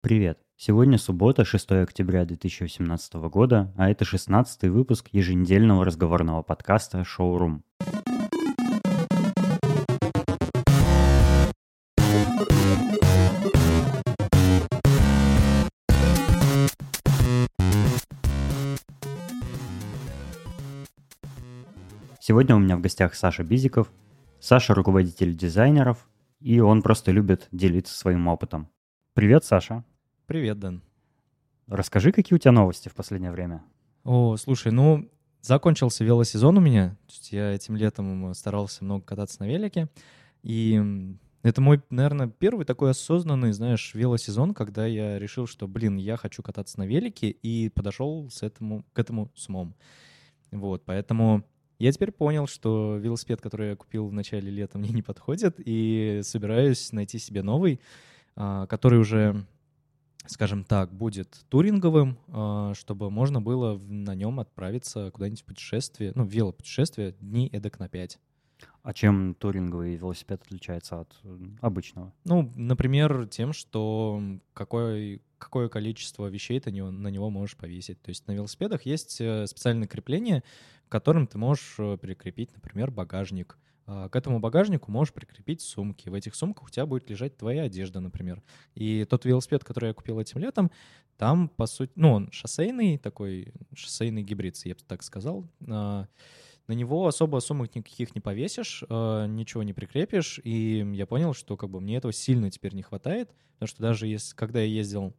Привет! Сегодня суббота, 6 октября 2018 года, а это 16 выпуск еженедельного разговорного подкаста «Шоурум». Сегодня у меня в гостях Саша Бизиков. Саша – руководитель дизайнеров, и он просто любит делиться своим опытом. Привет, Саша. Привет, Дэн. Расскажи, какие у тебя новости в последнее время? О, слушай, ну, закончился велосезон у меня. Я этим летом старался много кататься на велике. И это мой, наверное, первый такой осознанный, знаешь, велосезон, когда я решил, что, блин, я хочу кататься на велике, и подошел с этому, к этому с умом. Вот, поэтому я теперь понял, что велосипед, который я купил в начале лета, мне не подходит, и собираюсь найти себе новый, а, который уже, скажем так, будет туринговым, а, чтобы можно было на нем отправиться куда-нибудь в путешествие, ну, велопутешествие дней эдак на пять. А чем туринговый велосипед отличается от обычного? Ну, например, тем, что какое, какое количество вещей ты на него можешь повесить. То есть на велосипедах есть э, специальное крепление, к которым ты можешь э, прикрепить, например, багажник. А, к этому багажнику можешь прикрепить сумки. В этих сумках у тебя будет лежать твоя одежда, например. И тот велосипед, который я купил этим летом, там, по сути, ну, он шоссейный, такой шоссейный гибрид, я бы так сказал. А, на него особо сумок никаких не повесишь, а, ничего не прикрепишь. И я понял, что как бы мне этого сильно теперь не хватает, потому что даже если, когда я ездил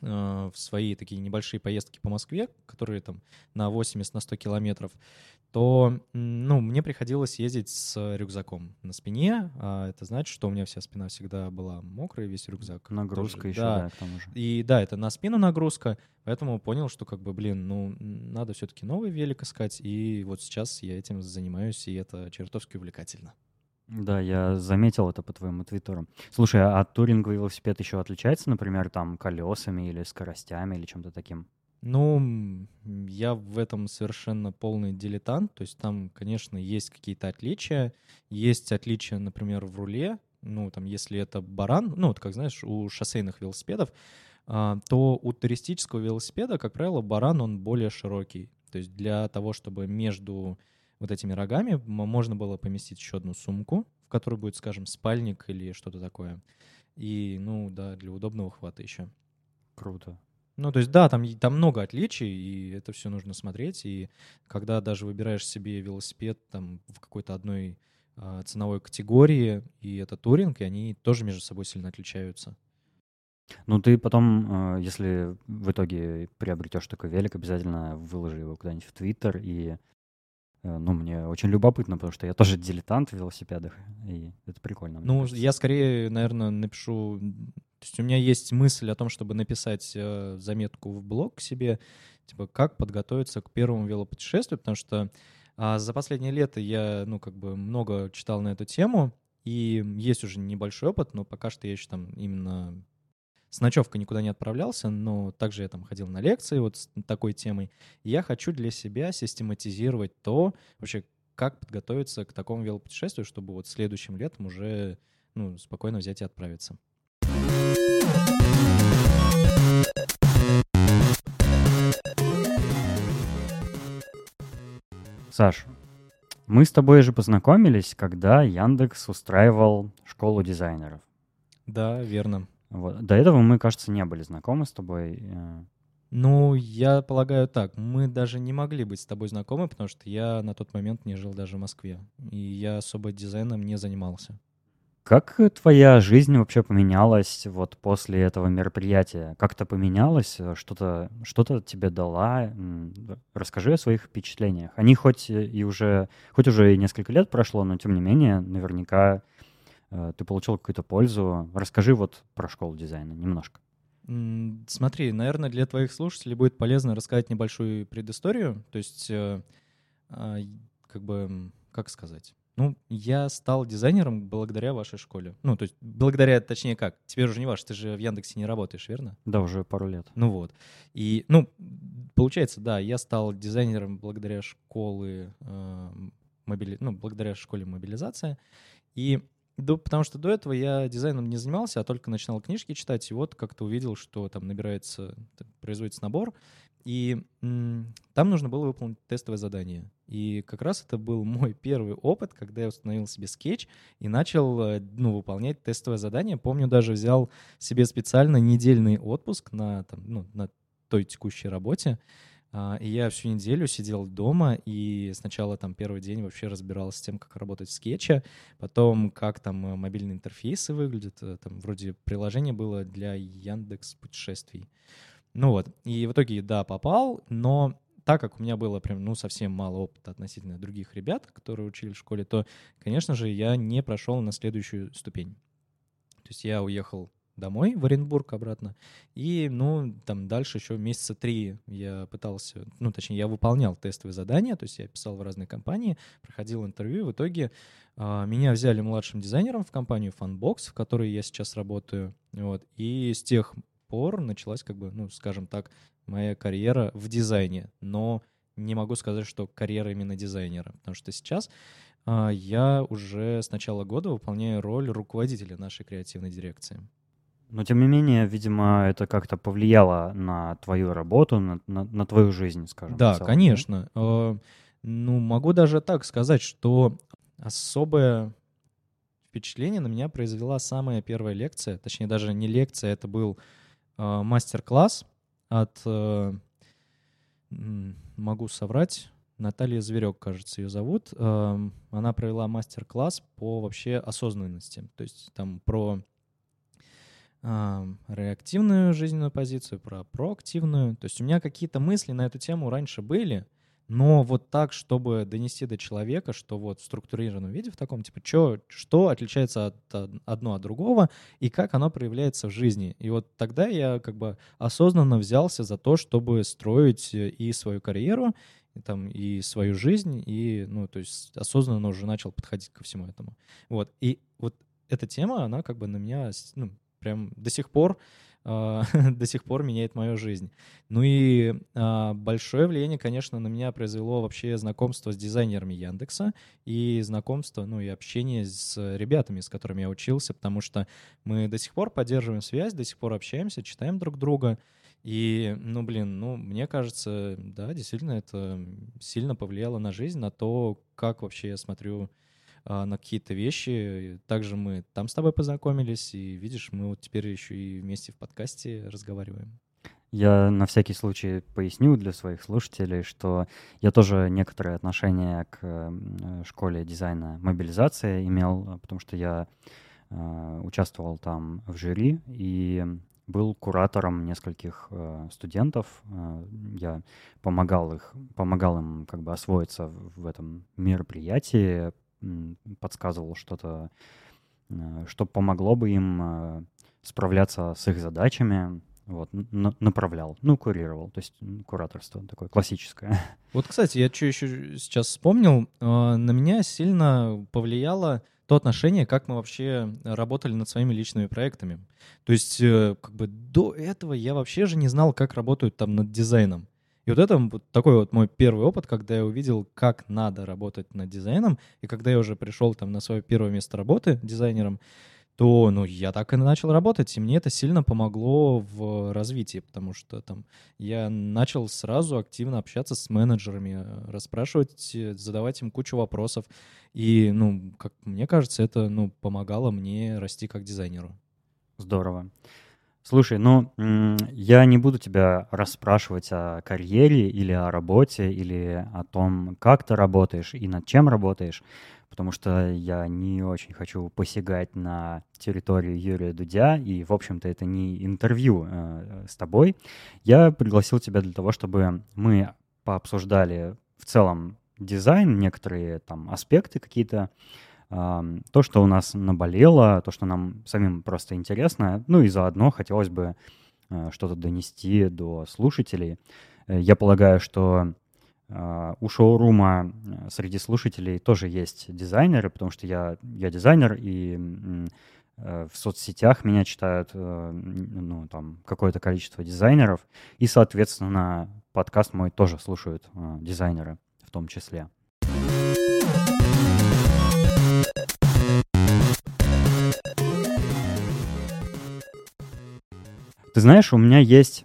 в свои такие небольшие поездки по Москве, которые там на 80, на 100 километров, то, ну, мне приходилось ездить с рюкзаком на спине. А это значит, что у меня вся спина всегда была мокрая, весь рюкзак. Нагрузка тоже, еще, да. да, к тому же. И да, это на спину нагрузка, поэтому понял, что как бы, блин, ну, надо все-таки новый велик искать, и вот сейчас я этим занимаюсь, и это чертовски увлекательно. Да, я заметил это по твоему твиттеру. Слушай, а туринговый велосипед еще отличается, например, там колесами или скоростями или чем-то таким? Ну, я в этом совершенно полный дилетант. То есть там, конечно, есть какие-то отличия. Есть отличия, например, в руле. Ну, там, если это баран, ну, вот как знаешь, у шоссейных велосипедов, а, то у туристического велосипеда, как правило, баран, он более широкий. То есть для того, чтобы между вот этими рогами можно было поместить еще одну сумку, в которой будет, скажем, спальник или что-то такое. И, ну, да, для удобного хвата еще. Круто. Ну, то есть, да, там, там много отличий, и это все нужно смотреть. И когда даже выбираешь себе велосипед там в какой-то одной э, ценовой категории, и это туринг, и они тоже между собой сильно отличаются. Ну, ты потом, э, если в итоге приобретешь такой велик, обязательно выложи его куда-нибудь в Твиттер и ну, мне очень любопытно, потому что я тоже дилетант в велосипедах, и это прикольно. Ну, я скорее, наверное, напишу... То есть у меня есть мысль о том, чтобы написать э, заметку в блог себе, типа, как подготовиться к первому велопутешествию, потому что а, за последнее лето я, ну, как бы много читал на эту тему, и есть уже небольшой опыт, но пока что я еще там именно с ночевкой никуда не отправлялся, но также я там ходил на лекции вот с такой темой. И я хочу для себя систематизировать то, вообще, как подготовиться к такому велопутешествию, чтобы вот следующим летом уже ну, спокойно взять и отправиться. Саш, мы с тобой же познакомились, когда Яндекс устраивал школу дизайнеров. Да, верно. Вот. До этого мы, кажется, не были знакомы с тобой. Э. Ну, я полагаю так. Мы даже не могли быть с тобой знакомы, потому что я на тот момент не жил даже в Москве. И я особо дизайном не занимался. Как твоя жизнь вообще поменялась вот после этого мероприятия? Как-то поменялось? Что-то что тебе дала? Расскажи о своих впечатлениях. Они хоть и уже, хоть уже и несколько лет прошло, но тем не менее, наверняка Э, ты получил какую-то пользу. Расскажи вот про школу дизайна немножко. Смотри, наверное, для твоих слушателей будет полезно рассказать небольшую предысторию. То есть, э, а, как бы, как сказать? Ну, я стал дизайнером благодаря вашей школе. Ну, то есть, благодаря, точнее как, теперь уже не ваш, ты же в Яндексе не работаешь, верно? Да, уже пару лет. Ну вот. И, ну, получается, да, я стал дизайнером благодаря школы, э, мобили... ну, благодаря школе мобилизация. И Да, потому что до этого я дизайном не занимался, а только начинал книжки читать, и вот как-то увидел, что там набирается, производится набор, и м, там нужно было выполнить тестовое задание. И как раз это был мой первый опыт, когда я установил себе скетч и начал э, ну, выполнять тестовое задание. Помню, даже взял себе специально недельный отпуск на, там, ну, на той текущей работе, и я всю неделю сидел дома и сначала там первый день вообще разбирался с тем, как работать в скетче, потом как там э, мобильные интерфейсы выглядят, э, там вроде приложение было для Яндекс путешествий. Ну вот, и в итоге, да, попал, но так как у меня было прям, ну, совсем мало опыта относительно других ребят, которые учили в школе, то, конечно же, я не прошел на следующую ступень. То есть я уехал домой, в Оренбург обратно. И, ну, там дальше еще месяца три я пытался, ну, точнее, я выполнял тестовые задания, то есть я писал в разные компании, проходил интервью. В итоге э, меня взяли младшим дизайнером в компанию Funbox, в которой я сейчас работаю. Вот. И с тех пор началась, как бы, ну, скажем так, моя карьера в дизайне. Но не могу сказать, что карьера именно дизайнера, потому что сейчас э, я уже с начала года выполняю роль руководителя нашей креативной дирекции. Но тем не менее, видимо, это как-то повлияло на твою работу, на, на, на твою жизнь, скажем. Да, конечно. Э, ну, могу даже так сказать, что особое впечатление на меня произвела самая первая лекция, точнее даже не лекция, это был э, мастер-класс от, э, могу соврать, Наталья Зверек, кажется, ее зовут. Э, она провела мастер-класс по вообще осознанности, то есть там про реактивную жизненную позицию, про проактивную. То есть у меня какие-то мысли на эту тему раньше были, но вот так, чтобы донести до человека, что вот в структурированном виде, в таком, типа, чё, что отличается от одно от другого и как оно проявляется в жизни. И вот тогда я как бы осознанно взялся за то, чтобы строить э, и свою карьеру, и, там, и свою жизнь, и, ну, то есть осознанно уже начал подходить ко всему этому. Вот. И вот эта тема, она как бы на меня, ну, прям до сих пор Uh, до сих пор меняет мою жизнь. Ну и uh, большое влияние, конечно, на меня произвело вообще знакомство с дизайнерами Яндекса и знакомство, ну и общение с ребятами, с которыми я учился, потому что мы до сих пор поддерживаем связь, до сих пор общаемся, читаем друг друга. И, ну, блин, ну, мне кажется, да, действительно, это сильно повлияло на жизнь, на то, как вообще я смотрю а, на какие-то вещи. Также мы там с тобой познакомились, и видишь, мы вот теперь еще и вместе в подкасте разговариваем. Я на всякий случай поясню для своих слушателей, что я тоже некоторое отношение к школе дизайна мобилизации имел, потому что я э, участвовал там в жюри и был куратором нескольких э, студентов. Э, я помогал их, помогал им как бы освоиться в этом мероприятии, подсказывал что-то, э, что помогло бы им э, справляться с их задачами, вот, направлял, ну, курировал, то есть кураторство такое классическое. Вот, кстати, я что еще сейчас вспомнил, э, на меня сильно повлияло то отношение, как мы вообще работали над своими личными проектами. То есть, как бы до этого я вообще же не знал, как работают там над дизайном. И вот это вот такой вот мой первый опыт, когда я увидел, как надо работать над дизайном, и когда я уже пришел там на свое первое место работы дизайнером, то, ну, я так и начал работать, и мне это сильно помогло в развитии, потому что там я начал сразу активно общаться с менеджерами, расспрашивать, задавать им кучу вопросов, и, ну, как мне кажется, это, ну, помогало мне расти как дизайнеру. Здорово. Слушай, ну, я не буду тебя расспрашивать о карьере или о работе, или о том, как ты работаешь и над чем работаешь, потому что я не очень хочу посягать на территорию Юрия Дудя, и, в общем-то, это не интервью э, с тобой. Я пригласил тебя для того, чтобы мы пообсуждали в целом дизайн, некоторые там аспекты какие-то, то, что у нас наболело, то, что нам самим просто интересно, ну и заодно хотелось бы э, что-то донести до слушателей. Э, я полагаю, что э, у шоурума среди слушателей тоже есть дизайнеры, потому что я, я дизайнер, и в соцсетях меня читают ну, там, какое-то количество дизайнеров, и, соответственно, подкаст мой тоже слушают дизайнеры в том числе. Ты знаешь, у меня есть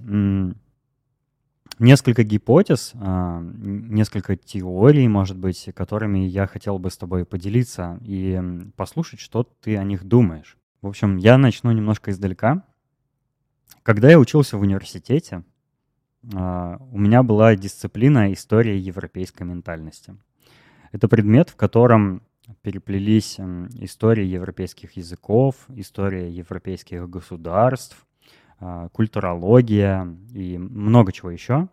несколько гипотез, а, несколько теорий, может быть, которыми я хотел бы с тобой поделиться и послушать, что ты о них думаешь. В общем, я начну немножко издалека. Когда я учился в университете, а, у меня была дисциплина история европейской ментальности. Это предмет, в котором переплелись история европейских языков, история европейских государств, культурология и много чего еще.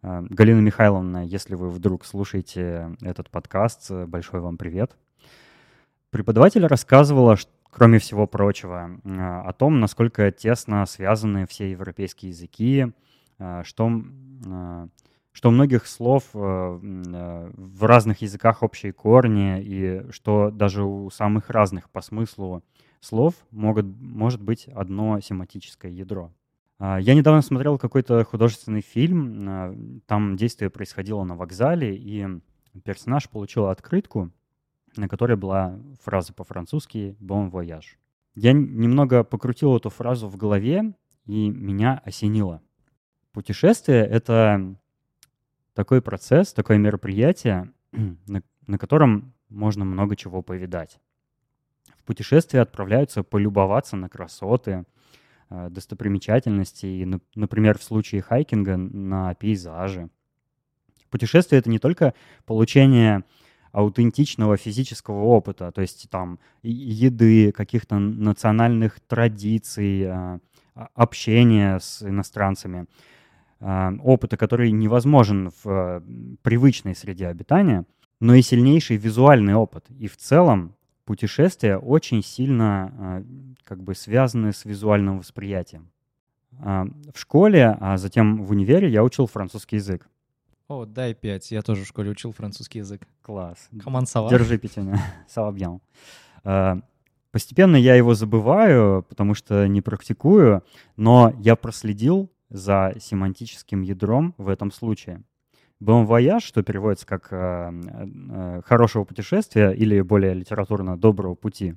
А, Галина Михайловна, если вы вдруг слушаете этот подкаст, большой вам привет. Преподаватель рассказывала, кроме всего прочего, о том, насколько тесно связаны все европейские языки, что, что у многих слов в разных языках общие корни, и что даже у самых разных по смыслу слов могут, может быть одно семантическое ядро. А, я недавно смотрел какой-то художественный фильм, а, там действие происходило на вокзале, и персонаж получил открытку, на которой была фраза по-французски «bon voyage». Я немного покрутил эту фразу в голове, и меня осенило. Путешествие — это такой процесс, такое мероприятие, на, на котором можно много чего повидать путешествие отправляются полюбоваться на красоты, э, достопримечательности, и, например, в случае хайкинга на пейзажи. Путешествие — это не только получение аутентичного физического опыта, то есть там еды, каких-то национальных традиций, э, общения с иностранцами, э, опыта, который невозможен в привычной среде обитания, но и сильнейший визуальный опыт. И в целом путешествия очень сильно а, как бы связаны с визуальным восприятием. А, в школе, а затем в универе я учил французский язык. О, дай пять. Я тоже в школе учил французский язык. Класс. Команд сава. Держи, Петюня. Сава bien. Постепенно я его забываю, потому что не практикую, но я проследил за семантическим ядром в этом случае. Bon voyage, что переводится как э, э, «хорошего путешествия» или более литературно «доброго пути»,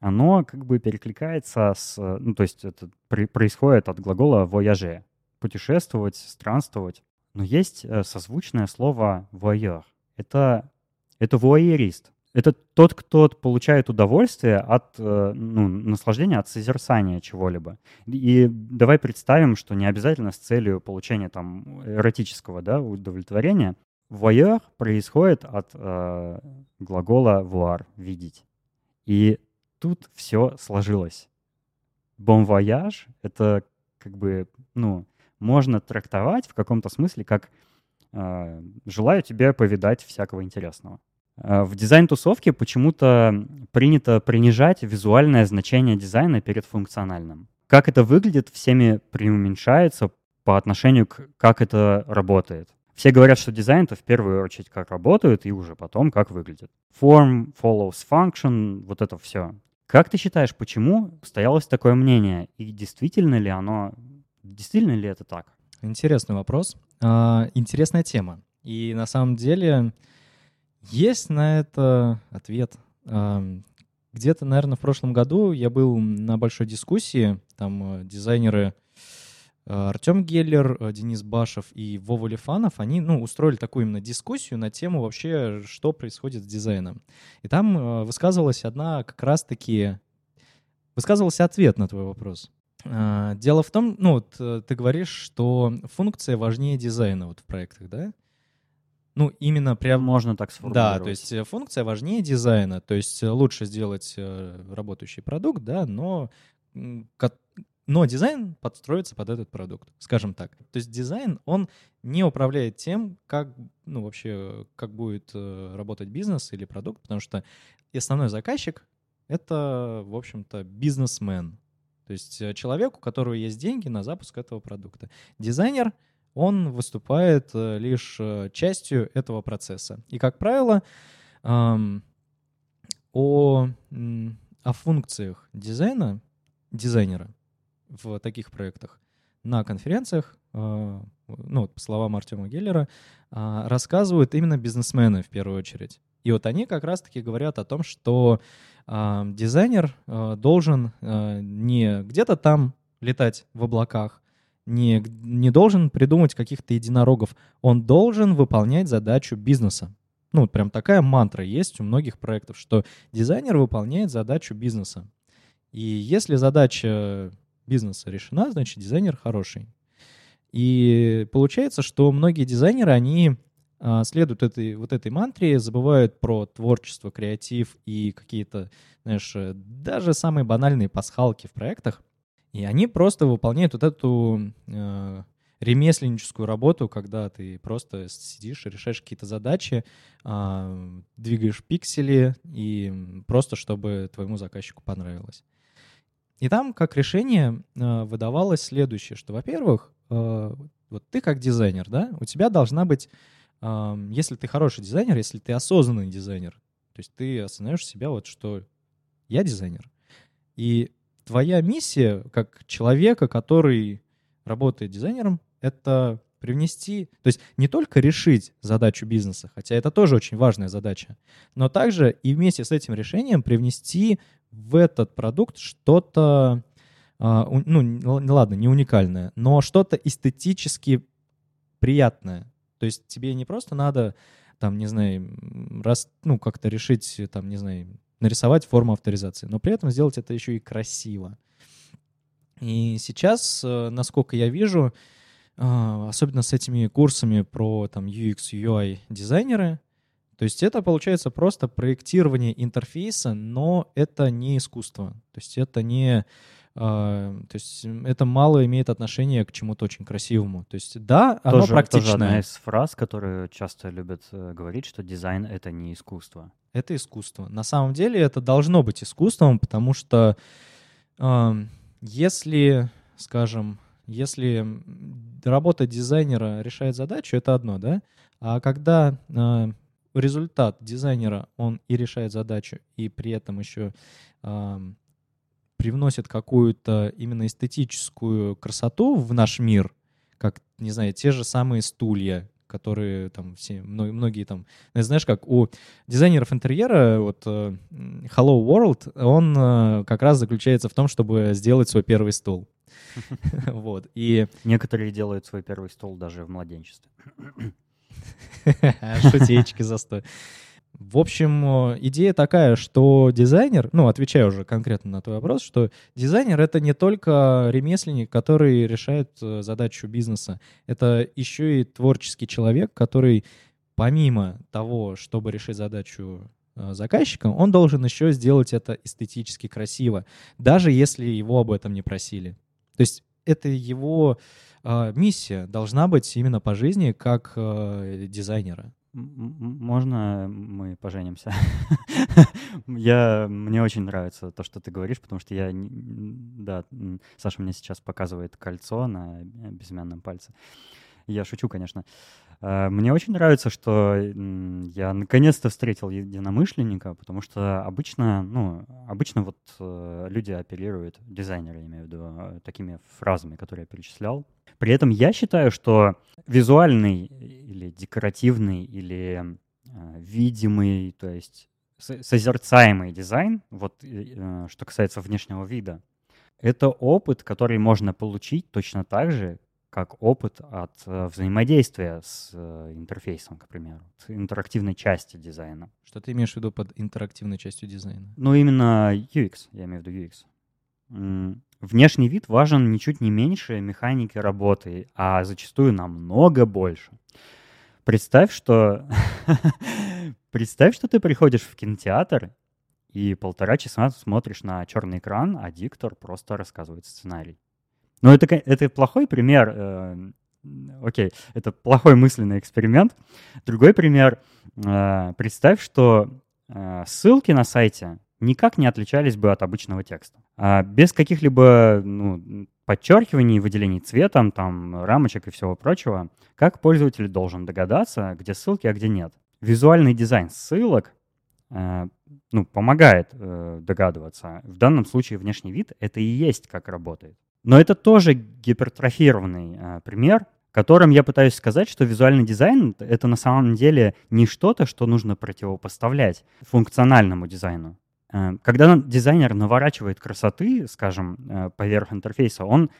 оно как бы перекликается с... Ну, то есть это происходит от глагола «voyager» — путешествовать, странствовать. Но есть э, созвучное слово «voyeur». Это, это вуайерист. Это тот, кто получает удовольствие от э, ну, наслаждения, от созерцания чего-либо. И давай представим, что не обязательно с целью получения там эротического да, удовлетворения. Voyeur происходит от э, глагола voir — видеть. И тут все сложилось. Bon voyage — это как бы, ну, можно трактовать в каком-то смысле как э, «желаю тебе повидать всякого интересного». Э, в дизайн-тусовке почему-то принято принижать визуальное значение дизайна перед функциональным. Как это выглядит, всеми преуменьшается по отношению к как это работает. Все говорят, что дизайн это в первую очередь как работает и уже потом как выглядит. Form follows function, вот это все. Как ты считаешь, почему стоялось такое мнение? И действительно ли оно, действительно ли это так? Интересный вопрос. А, интересная тема. И на самом деле есть на это ответ. Где-то, наверное, в прошлом году я был на большой дискуссии. Там э, дизайнеры э, Артем Геллер, э, Денис Башев и Вова Лифанов, они ну, устроили такую именно дискуссию на тему вообще, что происходит с дизайном. И там высказывалась одна как раз-таки... Высказывался ответ на твой вопрос. Дело в том, ну, ты говоришь, что функция важнее дизайна вот в проектах, да? Ну, именно прям... Можно так сформулировать. Да, то есть э, функция важнее дизайна. То есть э, лучше сделать э, работающий продукт, да, но, но дизайн подстроится под этот продукт, скажем так. То есть дизайн, он не управляет тем, как, ну, вообще, как будет работать бизнес или продукт, потому что основной заказчик — это, в общем-то, бизнесмен. То есть человек, у которого есть деньги на запуск этого продукта. Дизайнер — он выступает э, лишь э, частью этого процесса. И, как правило, о, о функциях дизайна, дизайнера в таких проектах на конференциях, э, ну, по словам Артема Геллера, рассказывают именно бизнесмены в первую очередь. И вот они как раз-таки говорят о том, что дизайнер должен не где-то там летать в облаках, не, не должен придумать каких-то единорогов. Он должен выполнять задачу бизнеса. Ну, прям такая мантра есть у многих проектов, что дизайнер выполняет задачу бизнеса. И если задача бизнеса решена, значит дизайнер хороший. И получается, что многие дизайнеры, они а, следуют этой, вот этой мантре, забывают про творчество, креатив и какие-то, знаешь, э, даже самые банальные пасхалки в проектах. И они просто выполняют вот эту э, ремесленническую работу, когда ты просто сидишь и решаешь какие-то задачи, э, двигаешь пиксели, и просто чтобы твоему заказчику понравилось. И там как решение э, выдавалось следующее, что, во-первых, э, вот ты как дизайнер, да, у тебя должна быть, э, если ты хороший дизайнер, если ты осознанный дизайнер, то есть ты осознаешь себя вот, что я дизайнер, и твоя миссия как человека, который работает дизайнером, это привнести, то есть не только решить задачу бизнеса, хотя это тоже очень важная задача, но также и вместе с этим решением привнести в этот продукт что-то, а, ну, ладно, не уникальное, но что-то эстетически приятное. То есть тебе не просто надо, там, не знаю, раз, ну, как-то решить, там, не знаю, нарисовать форму авторизации, но при этом сделать это еще и красиво. И сейчас, э, насколько я вижу, а, особенно с этими курсами про там UX, UI дизайнеры, то есть это получается просто проектирование интерфейса, но это не искусство. То есть это не... Uh, то есть это мало имеет отношение к чему-то очень красивому. То есть да, оно тоже, практичное. Тоже одна из фраз, которые часто любят э, говорить, что дизайн — это не искусство. Это искусство. На самом деле это должно быть искусством, потому что uh, если, скажем, если работа дизайнера решает задачу, это одно, да? А когда uh, результат дизайнера, он и решает задачу, и при этом еще э, привносит какую-то именно эстетическую красоту в наш мир, как, не знаю, те же самые стулья, которые там все, многие там, ну, знаешь, как у дизайнеров интерьера, вот э, Hello World, он э, как раз заключается в том, чтобы сделать свой первый стол. Вот, и... Некоторые делают свой первый стол даже в младенчестве. Шутечки застой. В общем, идея такая, что дизайнер, ну, отвечаю уже конкретно на твой вопрос, что дизайнер — это не только ремесленник, который решает э, задачу бизнеса, это еще и творческий человек, который помимо того, чтобы решить задачу э, заказчика, он должен еще сделать это эстетически красиво, даже если его об этом не просили. То есть это его э, миссия должна быть именно по жизни как э, дизайнера. Можно мы поженимся? я, мне очень нравится то, что ты говоришь, потому что я, да, Саша мне сейчас показывает кольцо на безымянном пальце. Я шучу, конечно. Э, мне очень нравится, что я наконец-то встретил единомышленника, потому что обычно, ну, обычно вот э, люди оперируют, дизайнеры, имею в виду, э, такими фразами, которые я перечислял. При этом я считаю, что визуальный или декоративный или видимый, то есть созерцаемый дизайн, вот что касается внешнего вида, это опыт, который можно получить точно так же, как опыт от э, взаимодействия с э, интерфейсом, к примеру, с интерактивной части дизайна. Что ты имеешь в виду под интерактивной частью дизайна? Ну, именно UX, я имею в виду UX. Внешний вид важен ничуть не меньше механики работы, а зачастую намного больше. Представь, что представь, что ты приходишь в кинотеатр и полтора часа смотришь на черный экран, а диктор просто рассказывает сценарий. Но это, это плохой пример. Э, окей, это плохой мысленный эксперимент. Другой пример. Э, представь, что э, ссылки на сайте никак не отличались бы от обычного текста. А без каких-либо ну, подчеркиваний, выделений цветом, там, рамочек и всего прочего, как пользователь должен догадаться, где ссылки, а где нет. Визуальный дизайн ссылок ну, помогает э, догадываться. В данном случае внешний вид — это и есть как работает. Но это тоже гипертрофированный э, пример, которым я пытаюсь сказать, что визуальный дизайн — это на самом деле не что-то, что нужно противопоставлять функциональному дизайну. э, когда дизайнер наворачивает красоты, скажем, э, поверх интерфейса, он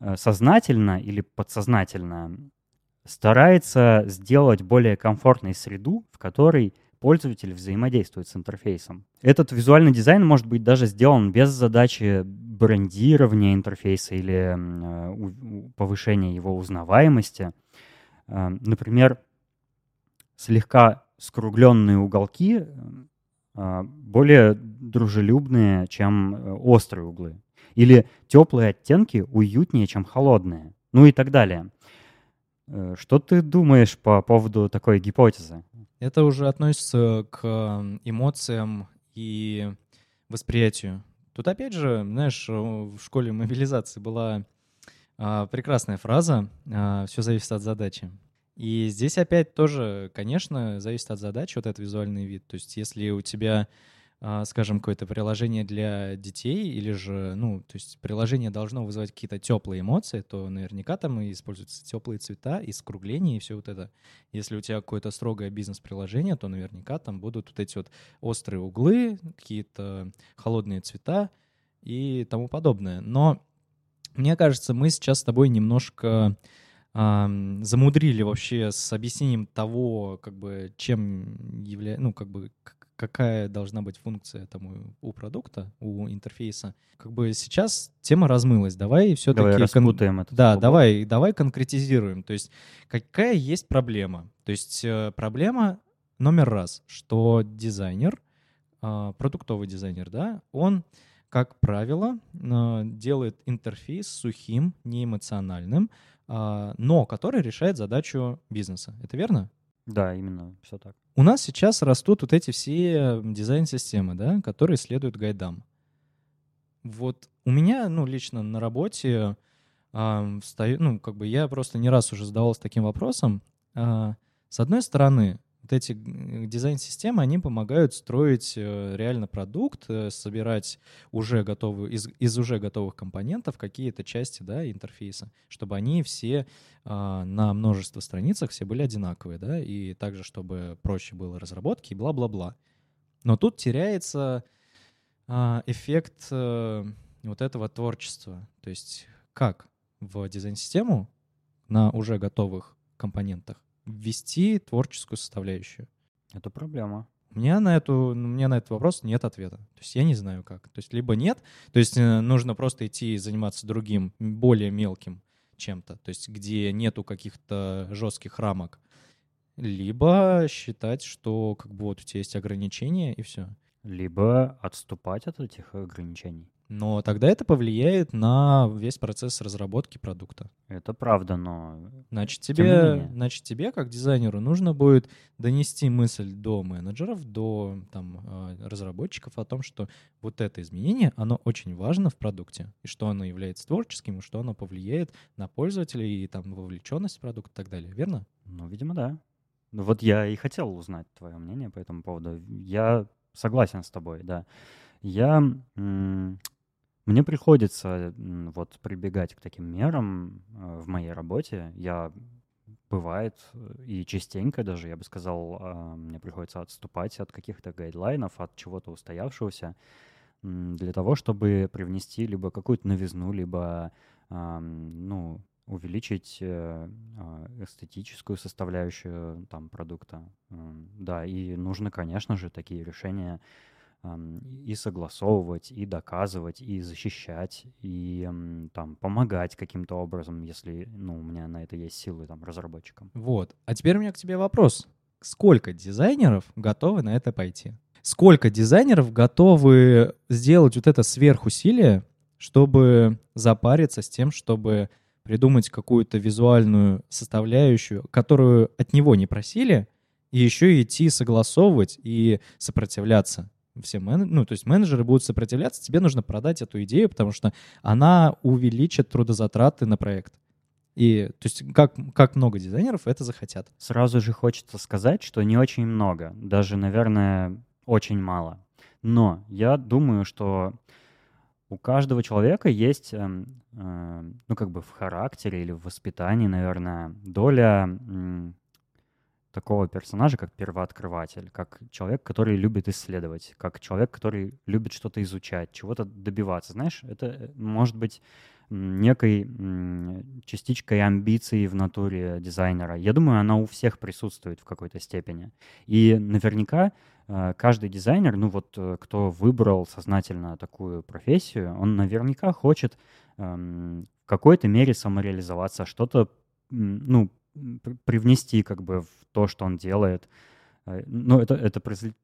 э, сознательно или подсознательно старается сделать более комфортной среду, в которой пользователь взаимодействует с интерфейсом. Этот визуальный дизайн может быть даже сделан без задачи брендирования интерфейса или повышения его узнаваемости. Например, слегка скругленные уголки а, более дружелюбные, чем э, острые углы. Или теплые оттенки уютнее, чем холодные. Ну и так далее. Э, что ты думаешь по поводу такой гипотезы? Это уже относится к эмоциям и восприятию. Тут опять же, знаешь, в школе мобилизации была а, прекрасная фраза а, «все зависит от задачи». И здесь опять тоже, конечно, зависит от задачи вот этот визуальный вид. То есть если у тебя, скажем, какое-то приложение для детей или же, ну, то есть приложение должно вызывать какие-то теплые эмоции, то наверняка там и используются теплые цвета и скругление и все вот это. Если у тебя какое-то строгое бизнес-приложение, то наверняка там будут вот эти вот острые углы, какие-то холодные цвета и тому подобное. Но мне кажется, мы сейчас с тобой немножко замудрили вообще с объяснением того, как бы, чем является, ну, как бы, какая должна быть функция там у, продукта, у интерфейса. Как бы сейчас тема размылась. Давай все-таки... Давай распутаем кон... это. Да, давай, давай конкретизируем. То есть какая есть проблема? То есть э, проблема номер раз, что дизайнер, э, продуктовый дизайнер, да, он, как правило, э, делает интерфейс сухим, неэмоциональным, а, но который решает задачу бизнеса. Это верно? Да, именно, все так. У нас сейчас растут вот эти все дизайн-системы, да, которые следуют гайдам. Вот у меня, ну, лично на работе э, встаю, ну, как бы я просто не раз уже задавался таким вопросом. Э, с одной стороны, вот эти дизайн-системы, они помогают строить э, реально продукт, э, собирать уже готовые, из, из уже готовых компонентов какие-то части да, интерфейса, чтобы они все а, на множество страницах все были одинаковые, да, и также, чтобы проще было разработки и бла-бла-бла. Но тут теряется а, эффект а, вот этого творчества. То есть как в дизайн-систему на уже готовых компонентах ввести творческую составляющую? Это проблема. У меня на, эту, у меня на этот вопрос нет ответа. То есть я не знаю как. То есть либо нет, то есть э, нужно просто идти и заниматься другим, более мелким чем-то, то есть где нету каких-то жестких рамок, либо считать, что как бы вот у тебя есть ограничения и все. Либо отступать от этих ограничений. Но тогда это повлияет на весь процесс разработки продукта. Это правда, но... Значит, тебе, значит, тебе как дизайнеру нужно будет донести мысль до менеджеров, до там, а, разработчиков о том, что вот это изменение, оно очень важно в продукте, и что оно является творческим, и что оно повлияет на пользователей и там вовлеченность в продукт и так далее, верно? Ну, видимо, да. Ну, вот я и хотел узнать твое мнение по этому поводу. Я согласен с тобой, да. Я мне приходится вот прибегать к таким мерам э, в моей работе. Я бывает и частенько даже, я бы сказал, а, мне приходится отступать от каких-то гайдлайнов, от чего-то устоявшегося для того, чтобы привнести либо какую-то новизну, либо ну, увеличить э, а, эстетическую составляющую там продукта. Да, и нужно, конечно же, такие решения и согласовывать, и доказывать, и защищать, и там помогать каким-то образом, если ну, у меня на это есть силы там разработчикам. Вот. А теперь у меня к тебе вопрос. Сколько дизайнеров готовы на это пойти? Сколько дизайнеров готовы сделать вот это сверхусилие, чтобы запариться с тем, чтобы придумать какую-то визуальную составляющую, которую от него не просили, и еще идти согласовывать и сопротивляться все мен... ну, то есть менеджеры будут сопротивляться, тебе нужно продать эту идею, потому что она увеличит трудозатраты на проект. И то есть как, как много дизайнеров это захотят? Сразу же хочется сказать, что не очень много, даже, наверное, очень мало. Но я думаю, что у каждого человека есть, э, э, ну, как бы в характере или в воспитании, наверное, доля такого персонажа, как первооткрыватель, как человек, который любит исследовать, как человек, который любит что-то изучать, чего-то добиваться. Знаешь, это э, может быть некой частичкой амбиции в натуре дизайнера. Я думаю, она у всех присутствует в какой-то степени. И наверняка э, каждый дизайнер, ну вот э, кто выбрал сознательно такую профессию, он наверняка хочет эм, в какой-то мере самореализоваться, что-то, ну, привнести как бы в то, что он делает. Э, ну, это, это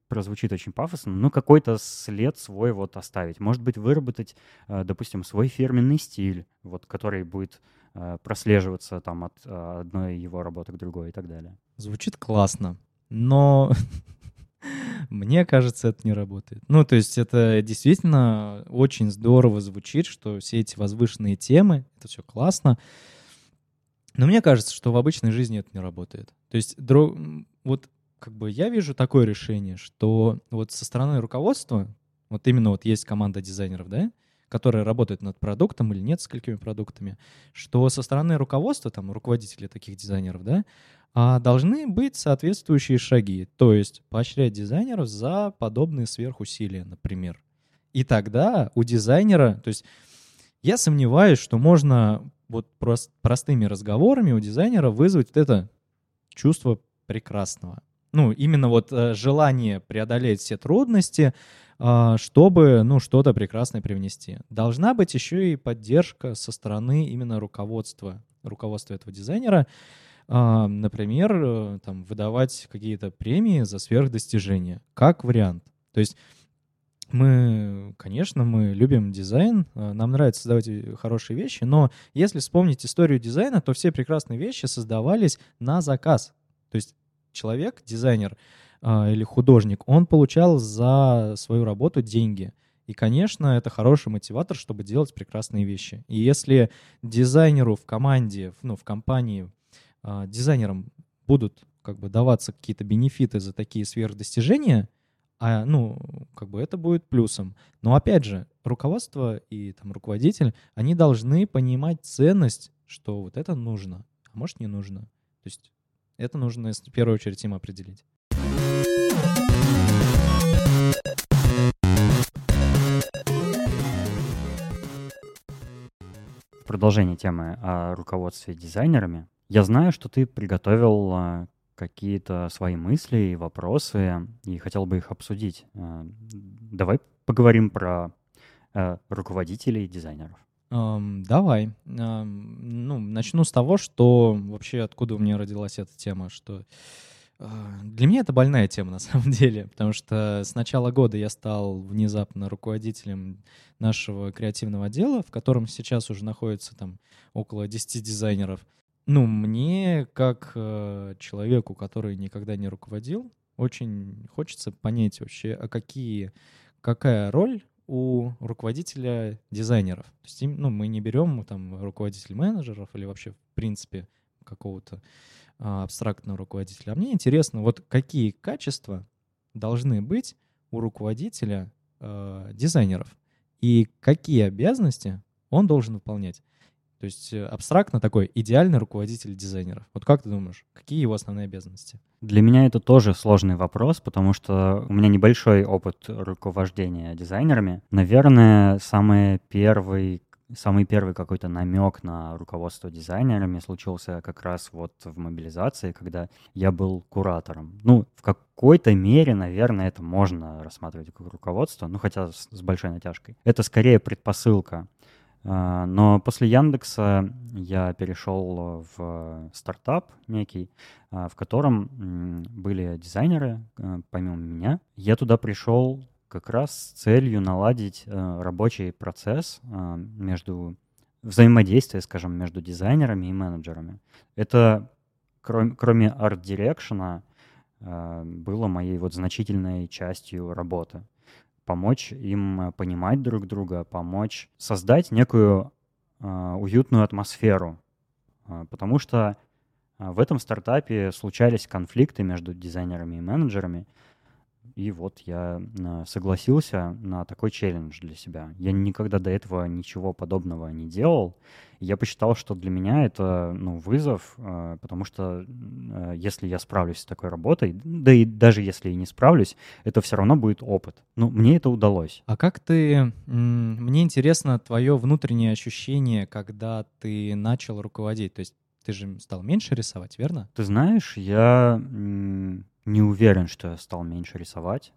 прозвучит очень пафосно, но какой-то след свой вот оставить. Может быть, выработать, э, допустим, свой фирменный стиль, вот, который будет э, прослеживаться там от одной его работы к другой и так далее. Звучит классно, но мне кажется, это не работает. Ну, то есть это действительно очень здорово звучит, что все эти возвышенные темы, это все классно, но мне кажется, что в обычной жизни это не работает. То есть друг, вот как бы я вижу такое решение, что вот со стороны руководства, вот именно вот есть команда дизайнеров, да, которая работает над продуктом или несколькими продуктами, что со стороны руководства, там, руководителей таких дизайнеров, да, а, должны быть соответствующие шаги, то есть поощрять дизайнеров за подобные сверхусилия, например. И тогда у дизайнера, то есть я сомневаюсь, что можно вот прост, простыми разговорами у дизайнера вызвать вот это чувство прекрасного. Ну, именно вот э, желание преодолеть все трудности, э, чтобы, ну, что-то прекрасное привнести. Должна быть еще и поддержка со стороны именно руководства, руководства этого дизайнера. Э, например, э, там, выдавать какие-то премии за сверхдостижения, как вариант. То есть мы, конечно, мы любим дизайн, э, нам нравится создавать э, хорошие вещи, но если вспомнить историю дизайна, то все прекрасные вещи создавались на заказ. То есть человек, дизайнер э, или художник, он получал за свою работу деньги. И, конечно, это хороший мотиватор, чтобы делать прекрасные вещи. И если дизайнеру в команде, ну, в компании, дизайнерам будут как бы даваться какие-то бенефиты за такие сверхдостижения — а, ну, как бы это будет плюсом. Но опять же, руководство и там руководитель, они должны понимать ценность, что вот это нужно, а может не нужно. То есть это нужно в первую очередь им определить. Продолжение темы о руководстве дизайнерами. Я знаю, что ты приготовил а, какие-то свои мысли и вопросы, и хотел бы их обсудить. Э, давай поговорим про э, руководителей дизайнеров. Um, давай. Um, ну, начну с того, что вообще откуда у меня родилась эта тема, что uh, для меня это больная тема на самом деле, потому что с начала года я стал внезапно руководителем нашего креативного отдела, в котором сейчас уже находится там около 10 дизайнеров. Ну, мне, как э, человеку, который никогда не руководил, очень хочется понять вообще, а какие, какая роль у руководителя дизайнеров. То есть, ну, мы не берем там руководитель менеджеров или вообще, в принципе, какого-то а, абстрактного руководителя. А мне интересно, вот какие качества должны быть у руководителя э, дизайнеров и какие обязанности он должен выполнять. То есть э, абстрактно такой идеальный руководитель дизайнеров. Вот как ты думаешь, какие его основные обязанности? Для меня это тоже сложный вопрос, потому что у меня небольшой опыт руковождения дизайнерами. Наверное, самый первый самый первый какой-то намек на руководство дизайнерами случился как раз вот в мобилизации, когда я был куратором. Ну, в какой-то мере, наверное, это можно рассматривать как руководство, ну, хотя с, с большой натяжкой. Это скорее предпосылка но после Яндекса я перешел в стартап некий, а, в котором были дизайнеры, а, помимо меня. Я туда пришел как раз с целью наладить рабочий процесс между взаимодействие, скажем, между дизайнерами и менеджерами. Это, кроме, кроме арт-дирекшена, было моей вот значительной частью работы помочь им э, понимать друг друга, помочь создать некую э, уютную атмосферу. Э, потому что э, в этом стартапе случались конфликты между дизайнерами и менеджерами. И вот я а, согласился на такой челлендж для себя. Я никогда до этого ничего подобного не делал. Я посчитал, что для меня это ну, вызов, а, потому что а, если я справлюсь с такой работой, да и даже если и не справлюсь, это все равно будет опыт. Ну, мне это удалось. А как ты... Мне интересно твое внутреннее ощущение, когда ты начал руководить. То есть ты же стал меньше рисовать, верно? Ты знаешь, я не уверен, что я стал меньше рисовать.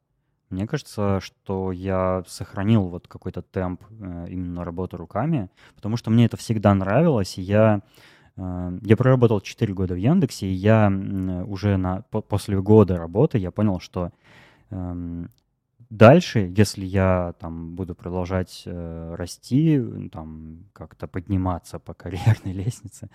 Мне кажется, что я сохранил вот какой-то темп э, именно работы руками, потому что мне это всегда нравилось, и я э, я проработал 4 года в Яндексе, и я уже на, по, после года работы я понял, что э, дальше, если я там буду продолжать э, расти, там как-то подниматься по карьерной лестнице,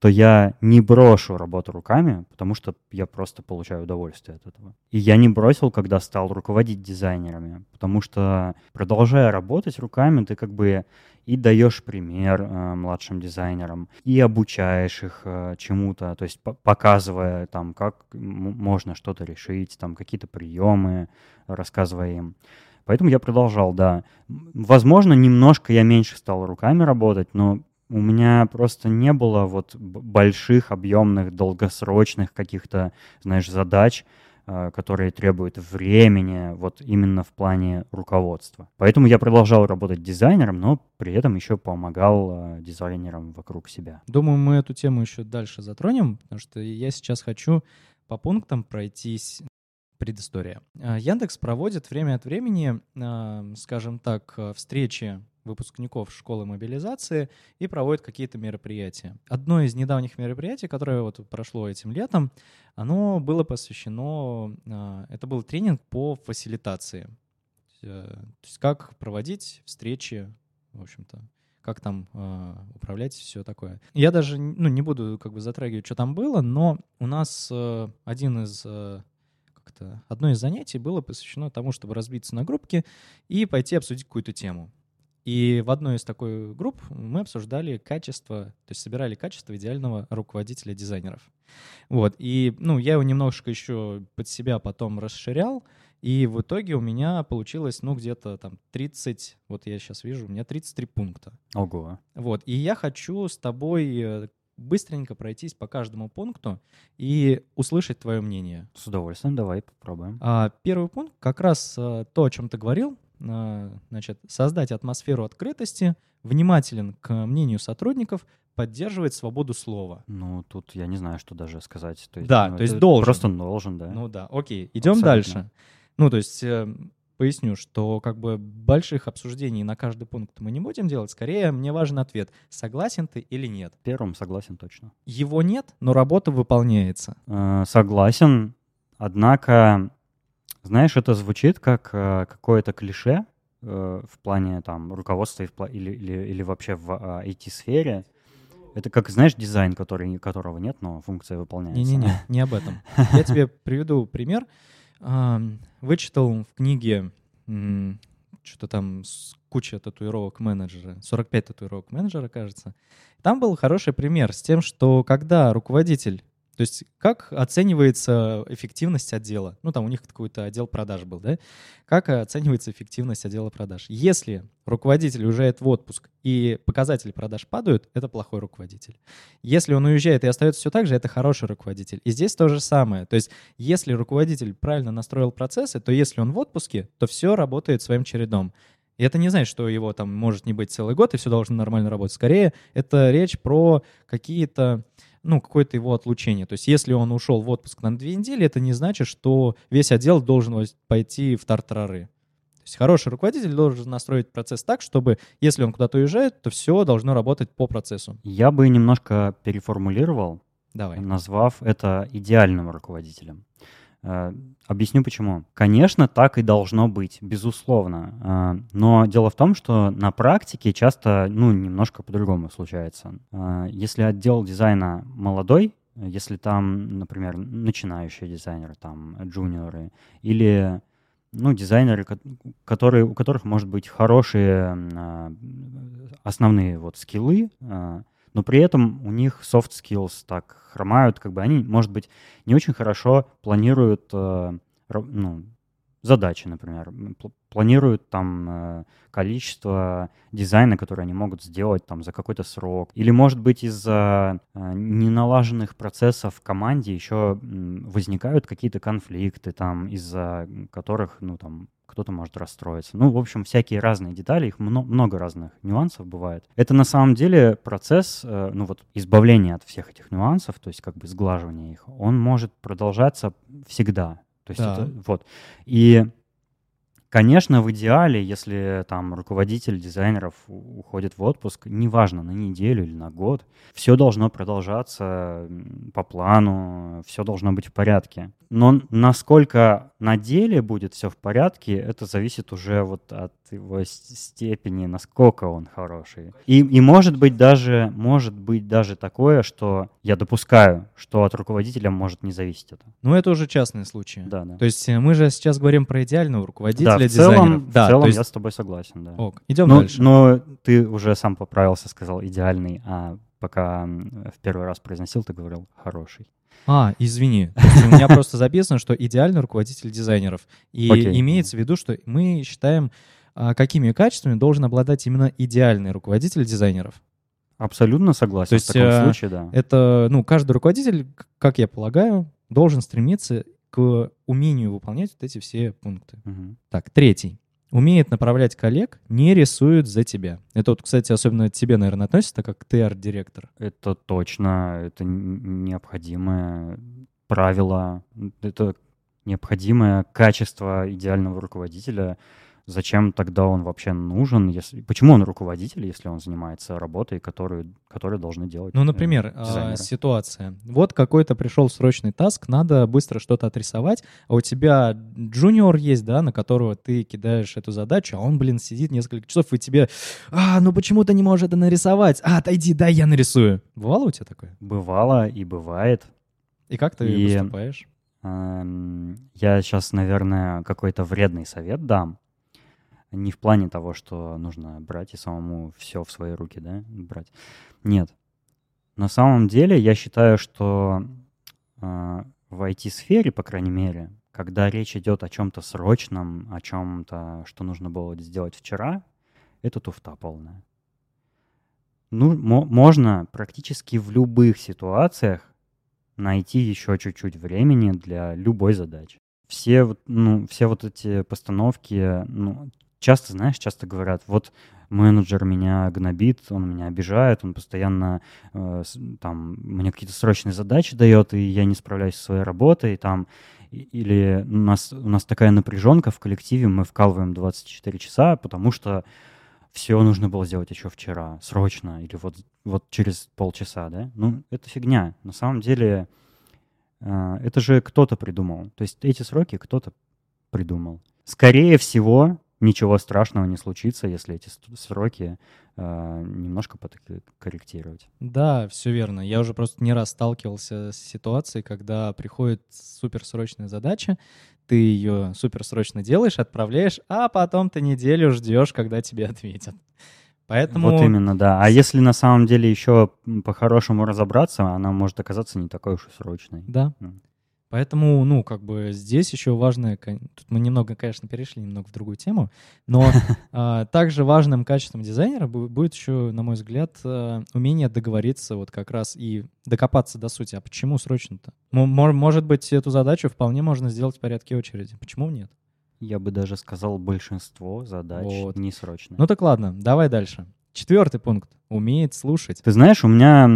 то я не брошу работу руками, потому что я просто получаю удовольствие от этого. И я не бросил, когда стал руководить дизайнерами, потому что продолжая работать руками, ты как бы и даешь пример э, младшим дизайнерам, и обучаешь их э, чему-то, то есть показывая там, как можно что-то решить, там какие-то приемы, рассказывая им. Поэтому я продолжал, да. Возможно, немножко я меньше стал руками работать, но у меня просто не было вот больших, объемных, долгосрочных каких-то, знаешь, задач, а, которые требуют времени, вот именно в плане руководства. Поэтому я продолжал работать дизайнером, но при этом еще помогал а, дизайнерам вокруг себя. Думаю, мы эту тему еще дальше затронем, потому что я сейчас хочу по пунктам пройтись предыстория. А, Яндекс проводит время от времени, скажем так, встречи выпускников школы мобилизации и проводит какие-то мероприятия. Одно из недавних мероприятий, которое вот прошло этим летом, оно было посвящено, а, это был тренинг по фасилитации. Э, то есть как проводить встречи, в общем-то, как там э, управлять, все такое. Я даже ну, не буду как бы затрагивать, что там было, но у нас э, один из э, как-то одно из занятий было посвящено тому, чтобы разбиться на группки и пойти обсудить какую-то тему. И в одной из такой групп мы обсуждали качество, то есть собирали качество идеального руководителя дизайнеров. Вот, и, ну, я его немножко еще под себя потом расширял, и в итоге у меня получилось, ну, где-то там 30, вот я сейчас вижу, у меня 33 пункта. Ого. Вот, и я хочу с тобой э, быстренько пройтись по каждому пункту и услышать твое мнение. С удовольствием, давай попробуем. А, первый пункт как раз а, то, о чем ты говорил, значит, создать атмосферу открытости, внимателен к мнению сотрудников, поддерживает свободу слова. Ну, тут я не знаю, что даже сказать. То есть, да, ну, то есть должен. Просто должен, да. Ну да, окей, идем Абсолютно. дальше. Ну, то есть э, поясню, что как бы больших обсуждений на каждый пункт мы не будем делать. Скорее, мне важен ответ, согласен ты или нет. Первым согласен точно. Его нет, но работа выполняется. Э, согласен, однако знаешь, это звучит как э, какое-то клише э, в плане там руководства или, или, или вообще в э, IT-сфере. Это как, знаешь, дизайн, который, которого нет, но функция выполняется. Не-не-не, не об этом. Я тебе приведу пример. Вычитал в книге что-то там куча татуировок менеджера, 45 татуировок менеджера, кажется. Там был хороший пример с тем, что когда руководитель то есть как оценивается эффективность отдела? Ну, там у них какой-то отдел продаж был, да? Как оценивается эффективность отдела продаж? Если руководитель уезжает в отпуск и показатели продаж падают, это плохой руководитель. Если он уезжает и остается все так же, это хороший руководитель. И здесь то же самое. То есть если руководитель правильно настроил процессы, то если он в отпуске, то все работает своим чередом. И это не значит, что его там может не быть целый год, и все должно нормально работать. Скорее, это речь про какие-то ну, какое-то его отлучение. То есть если он ушел в отпуск на две недели, это не значит, что весь отдел должен пойти в тартарары. То есть хороший руководитель должен настроить процесс так, чтобы если он куда-то уезжает, то все должно работать по процессу. Я бы немножко переформулировал, Давай. назвав это идеальным руководителем. Э, объясню почему. Конечно, так и должно быть, безусловно. Э, но дело в том, что на практике часто, ну, немножко по-другому случается. Э, если отдел дизайна молодой, если там, например, начинающие дизайнеры, там, джуниоры, или ну, дизайнеры, которые, у которых, может быть, хорошие основные вот скиллы, но при этом у них soft skills так хромают, как бы они, может быть, не очень хорошо планируют э, ну, задачи, например, планируют там э, количество дизайна, которые они могут сделать там за какой-то срок. Или, может быть, из-за э, неналаженных процессов в команде еще возникают какие-то конфликты, там, из-за которых, ну, там, кто-то может расстроиться. Ну, в общем, всякие разные детали, их мно- много разных нюансов бывает. Это на самом деле процесс, э, ну вот, избавления от всех этих нюансов, то есть как бы сглаживания их, он может продолжаться всегда. То есть Да. это вот. И Конечно, в идеале, если там руководитель дизайнеров уходит в отпуск, неважно, на неделю или на год, все должно продолжаться по плану, все должно быть в порядке. Но насколько на деле будет все в порядке, это зависит уже вот от его степени, насколько он хороший. И, и может быть даже, может быть даже такое, что я допускаю, что от руководителя может не зависеть это. Ну, это уже частные случаи. Да, да. То есть э, мы же сейчас говорим про идеального руководителя Да, в целом, в да, целом то есть... я с тобой согласен, да. Ок, идем Ну, дальше. Но ты уже сам поправился, сказал идеальный, а пока в первый раз произносил, ты говорил хороший. А, извини. У меня просто записано, что идеальный руководитель дизайнеров. И имеется в виду, что мы считаем, какими качествами должен обладать именно идеальный руководитель дизайнеров. Абсолютно согласен. То есть, в таком э, случае, да. Это, ну, каждый руководитель, как я полагаю, должен стремиться к умению выполнять вот эти все пункты. Мгм. Так, третий. Умеет направлять коллег, не рисует за тебя. Это вот, кстати, особенно тебе, наверное, относится, так как ты арт-директор. Это точно, это необходимое правило, это необходимое качество идеального руководителя. Зачем тогда он вообще нужен? Если... Почему он руководитель, если он занимается работой, которую, которую должны делать Ну, э, например, а, дизайнеры? ситуация. Вот какой-то пришел срочный таск, надо быстро что-то отрисовать, а у тебя джуниор есть, да, на которого ты кидаешь эту задачу, а он, блин, сидит несколько часов, и тебе, а, ну почему ты не можешь это нарисовать? А, отойди, дай я нарисую. Бывало у тебя такое? Бывало и бывает. И как ты И- поступаешь? Эм, Я сейчас, наверное, какой-то вредный совет дам. Не в плане того, что нужно брать и самому все в свои руки, да, брать. Нет. На самом деле, я считаю, что э, в IT-сфере, по крайней мере, когда речь идет о чем-то срочном, о чем-то, что нужно было сделать вчера, это туфта полная. Ну, мо- можно практически в любых ситуациях найти еще чуть-чуть времени для любой задачи. Все, ну, все вот эти постановки, ну, часто, знаешь, часто говорят, вот менеджер меня гнобит, он меня обижает, он постоянно э, там мне какие-то срочные задачи дает, и я не справляюсь со своей работой, там, или у нас, у нас такая напряженка в коллективе, мы вкалываем 24 часа, потому что все нужно было сделать еще вчера, срочно, или вот, вот через полчаса, да? Ну, это фигня. На самом деле, э, это же кто-то придумал. То есть эти сроки кто-то придумал. Скорее всего, ничего страшного не случится, если эти сроки э, немножко подкорректировать. Да, все верно. Я уже просто не раз сталкивался с ситуацией, когда приходит суперсрочная задача, ты ее суперсрочно делаешь, отправляешь, а потом ты неделю ждешь, когда тебе ответят. Поэтому Вот именно, да. А если на самом деле еще по-хорошему разобраться, она может оказаться не такой уж и срочной. Да. М. Поэтому, ну, как бы здесь еще важное, кон- тут мы немного, конечно, перешли немного в другую тему, но а, также важным качеством дизайнера бу- будет еще, на мой взгляд, а, умение договориться вот как раз и докопаться до сути. А почему срочно-то? Мо- мо- Может быть, эту задачу вполне можно сделать в порядке очереди. Почему нет? Я бы даже сказал, большинство задач Вот. не срочные. Ну так ладно, давай дальше. Четвертый пункт. Умеет слушать. Ты знаешь, у меня...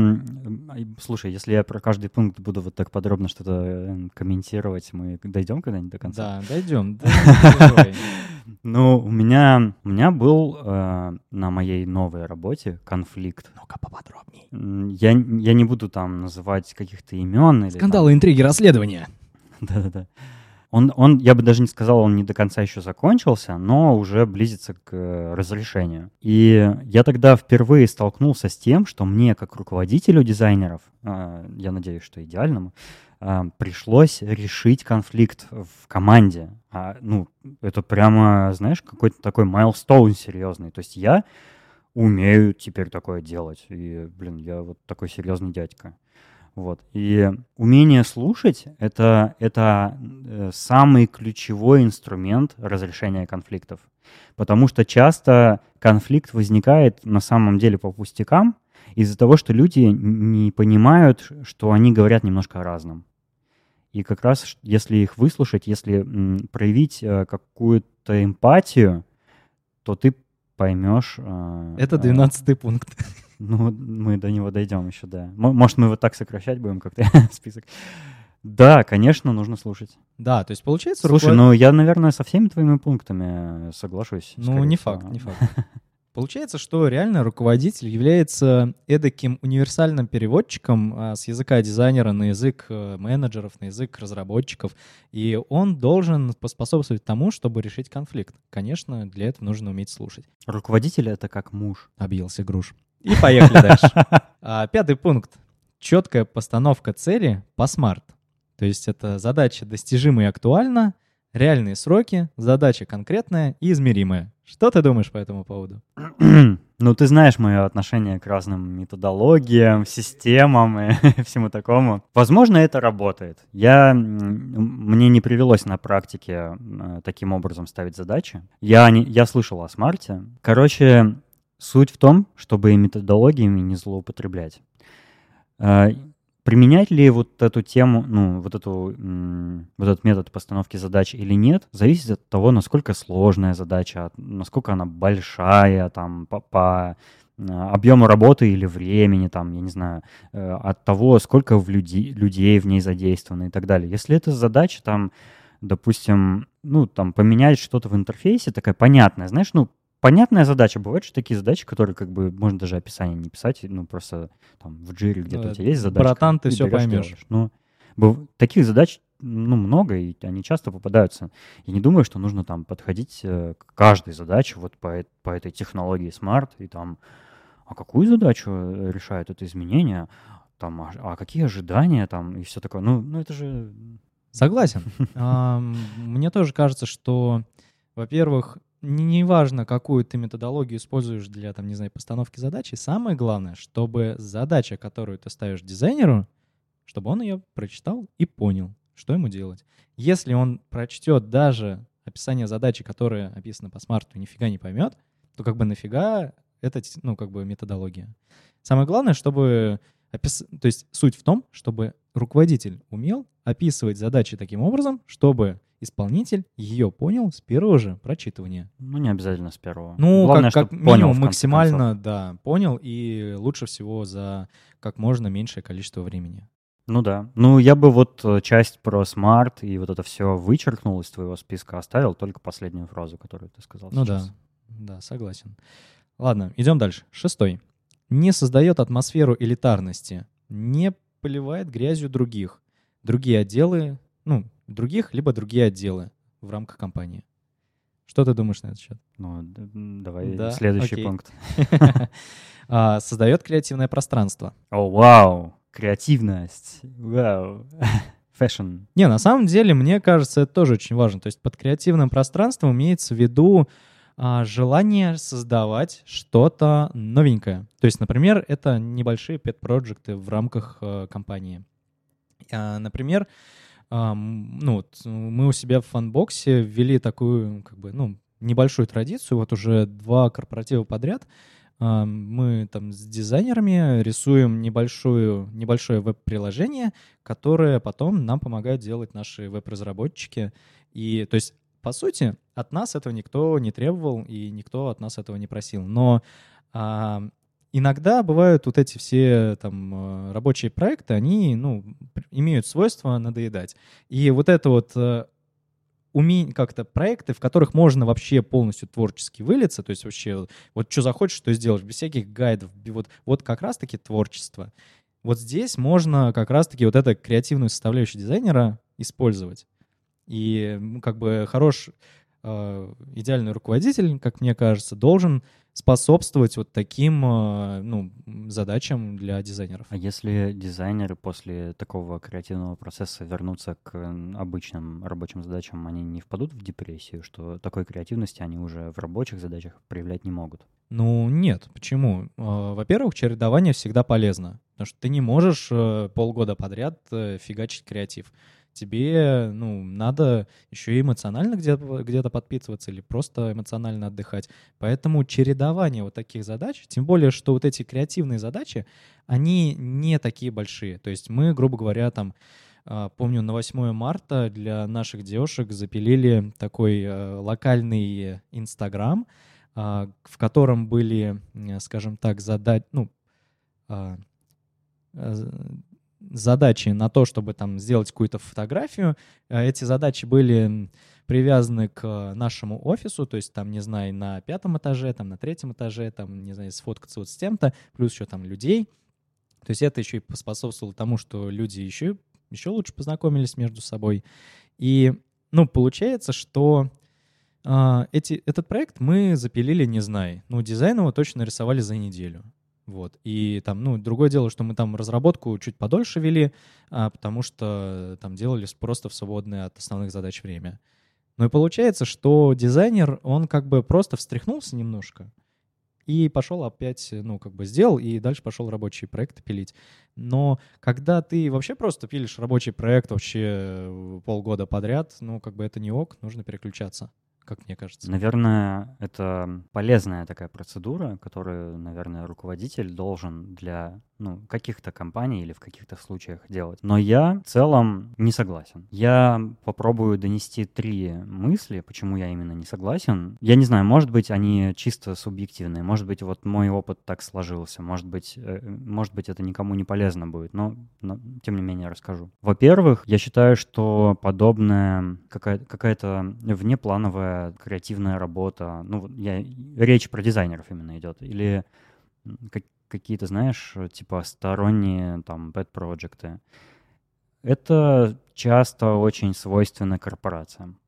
Слушай, если я про каждый пункт буду вот так подробно что-то э, комментировать, мы дойдем когда-нибудь до конца? Да, дойдем. Ну, у меня, у меня был э, на моей новой работе конфликт. Ну-ка поподробнее. Я, я не буду там называть каких-то имен. Или, там- Скандалы, интриги, расследования. Да-да-да. Он, он, я бы даже не сказал, он не до конца еще закончился, но уже близится к э, разрешению. И я тогда впервые столкнулся с тем, что мне, как руководителю дизайнеров, э, я надеюсь, что идеальному, э, пришлось решить конфликт в команде. А, ну, это прямо, знаешь, какой-то такой майлстоун серьезный. То есть я умею теперь такое делать. И, блин, я вот такой серьезный дядька. Вот. И умение слушать — это, это э, самый ключевой инструмент разрешения конфликтов. Потому что часто конфликт возникает на самом деле по пустякам из-за того, что люди не понимают, что они говорят немножко о разном. И как раз, если их выслушать, если проявить э, какую-то эмпатию, то ты поймешь... Э, это двенадцатый пункт. Ну, мы до него дойдем еще, да. Может, мы вот так сокращать будем как-то список. Да, конечно, нужно слушать. Да, то есть получается... Слушай, руковод... ну я, наверное, со всеми твоими пунктами соглашусь. Ну, не всего. факт, не факт. Получается, что реально руководитель является эдаким универсальным переводчиком а, с языка дизайнера на язык э, менеджеров, на язык разработчиков, и он должен поспособствовать тому, чтобы решить конфликт. Конечно, для этого нужно уметь слушать. Руководитель — это как муж. Объелся груш. И поехали дальше. А, пятый пункт. Четкая постановка цели по смарт. То есть это задача достижима и актуальна, реальные сроки, задача конкретная и измеримая. Что ты думаешь по этому поводу? Ну, ты знаешь мое отношение к разным методологиям, системам и всему такому. Возможно, это работает. Я, мне не привелось на практике э, таким образом ставить задачи. Я, не, я слышал о смарте. Короче, суть в том, чтобы методологиями не злоупотреблять. Э, Применять ли вот эту тему, ну, вот, эту, вот этот метод постановки задач или нет, зависит от того, насколько сложная задача, насколько она большая, там, по, по а, объему работы или времени, там, я не знаю, э, от того, сколько в люди, людей в ней задействовано и так далее. Если это задача, там, допустим, ну, там, поменять что-то в интерфейсе, такая понятная, знаешь, ну, понятная задача. Бывают же такие задачи, которые как бы можно даже описание не писать, ну просто там в джире где-то ну, у тебя есть задача. Братан, ты все поймешь. Делаешь. Ну, таких задач ну, много, и они часто попадаются. Я не думаю, что нужно там подходить э, к каждой задаче вот по, по этой технологии Smart и там, а какую задачу э, решает это изменение, там, а, а какие ожидания там и все такое. Ну, ну это же... Согласен. Мне тоже кажется, что, во-первых, не важно, какую ты методологию используешь для, там, не знаю, постановки задачи, самое главное, чтобы задача, которую ты ставишь дизайнеру, чтобы он ее прочитал и понял, что ему делать. Если он прочтет даже описание задачи, которая описана по смарту, нифига не поймет, то как бы нафига это, ну, как бы методология. Самое главное, чтобы опис... То есть суть в том, чтобы руководитель умел описывать задачи таким образом, чтобы исполнитель ее понял с первого же прочитывания. Ну, не обязательно с первого. Ну, Главное, как, как минимум понял, максимально, концов. да, понял, и лучше всего за как можно меньшее количество времени. Ну да. Ну, я бы вот э, часть про Smart и вот это все вычеркнул из твоего списка, оставил только последнюю фразу, которую ты сказал Ну сейчас. да, да, согласен. Ладно, идем дальше. Шестой. Не создает атмосферу элитарности, не поливает грязью других. Другие отделы, ну, других, либо другие отделы в рамках компании. Что ты думаешь на этот счет? Ну, давай да? следующий Окей. пункт. А, создает креативное пространство. О, вау! Креативность. Вау. Fashion. Не, на самом деле, мне кажется, это тоже очень важно. То есть под креативным пространством имеется в виду а, желание создавать что-то новенькое. То есть, например, это небольшие pet- проекты в рамках а, компании. А, например, ну, вот мы у себя в фанбоксе ввели такую, как бы, ну, небольшую традицию. Вот уже два корпоратива подряд мы там с дизайнерами рисуем небольшую, небольшое веб-приложение, которое потом нам помогает делать наши веб-разработчики. И, то есть, по сути, от нас этого никто не требовал, и никто от нас этого не просил. Но а, иногда бывают вот эти все там э, рабочие проекты, они, ну, имеют свойство надоедать. И вот это вот э, умение, как-то проекты, в которых можно вообще полностью творчески вылиться, то есть вообще вот что захочешь, что сделаешь, без всяких гайдов, вот, вот как раз-таки творчество. Вот здесь можно как раз-таки вот эту креативную составляющую дизайнера использовать. И как бы хорош, э, идеальный руководитель, как мне кажется, должен способствовать вот таким э, ну, задачам для дизайнеров. А если дизайнеры после такого креативного процесса вернутся к обычным рабочим задачам, они не впадут в депрессию, что такой креативности они уже в рабочих задачах проявлять не могут? Ну, нет. Почему? А, во-первых, чередование всегда полезно, потому что ты не можешь э, полгода подряд э, фигачить креатив тебе, ну, надо еще и эмоционально где-то где подпитываться или просто эмоционально отдыхать. Поэтому чередование вот таких задач, тем более, что вот эти креативные задачи, они не такие большие. То есть мы, грубо говоря, там, а, помню, на 8 марта для наших девушек запилили такой э, локальный Инстаграм, а, в котором были, скажем так, задать, ну, а, задачи на то, чтобы там сделать какую-то фотографию. Э, эти задачи были привязаны к нашему офису, то есть там, не знаю, на пятом этаже, там на третьем этаже, там, не знаю, сфоткаться вот с тем-то, плюс еще там людей. То есть это еще и поспособствовало тому, что люди еще, еще лучше познакомились между собой. И, ну, получается, что э, эти, этот проект мы запилили, не знаю, ну, дизайн его точно нарисовали за неделю. Вот. И там, ну, другое дело, что мы там разработку чуть подольше вели, а, потому что там делали просто в свободное от основных задач время. Ну и получается, что дизайнер, он как бы просто встряхнулся немножко и пошел опять, ну, как бы сделал, и дальше пошел рабочий проект пилить. Но когда ты вообще просто пилишь рабочий проект вообще э, полгода подряд, ну, как бы это не ок, нужно переключаться как мне кажется. Наверное, это полезная такая процедура, которую, наверное, руководитель должен для ну, каких-то компаний или в каких-то случаях делать. Но я в целом не согласен. Я попробую донести три мысли, почему я именно не согласен. Я не знаю, может быть, они чисто субъективные, может быть, вот мой опыт так сложился, может быть, э, может быть, это никому не полезно будет, но, но тем не менее расскажу. Во-первых, я считаю, что подобная какая-то, какая-то внеплановая креативная работа, ну, я, речь про дизайнеров именно идет, или как, какие-то, знаешь, типа сторонние там pet проекты это часто очень свойственно корпорациям.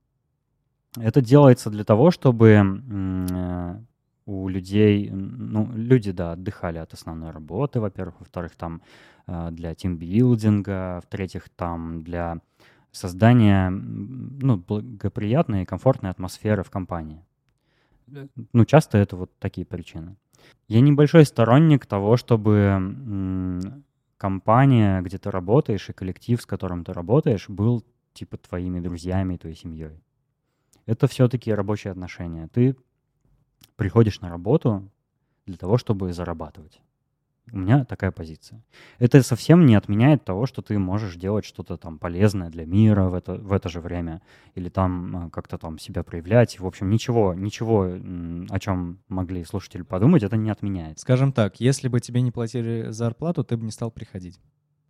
Это делается для того, чтобы э, у людей, ну, люди, да, отдыхали от основной работы, во-первых, во-вторых, там э, для тимбилдинга, в-третьих, там для создания, ну, благоприятной и комфортной атмосферы в компании. Ну, часто это вот такие причины. Я небольшой сторонник того, чтобы компания, где ты работаешь, и коллектив, с которым ты работаешь, был типа твоими друзьями, твоей семьей. Это все-таки рабочие отношения. Ты приходишь на работу для того, чтобы зарабатывать. У меня такая позиция. Это совсем не отменяет того, что ты можешь делать что-то там полезное для мира в это, в это же время, или там э, как-то там себя проявлять. В общем, ничего, ничего, о чем могли слушатели подумать, это не отменяет. Скажем так, если бы тебе не платили зарплату, ты бы не стал приходить.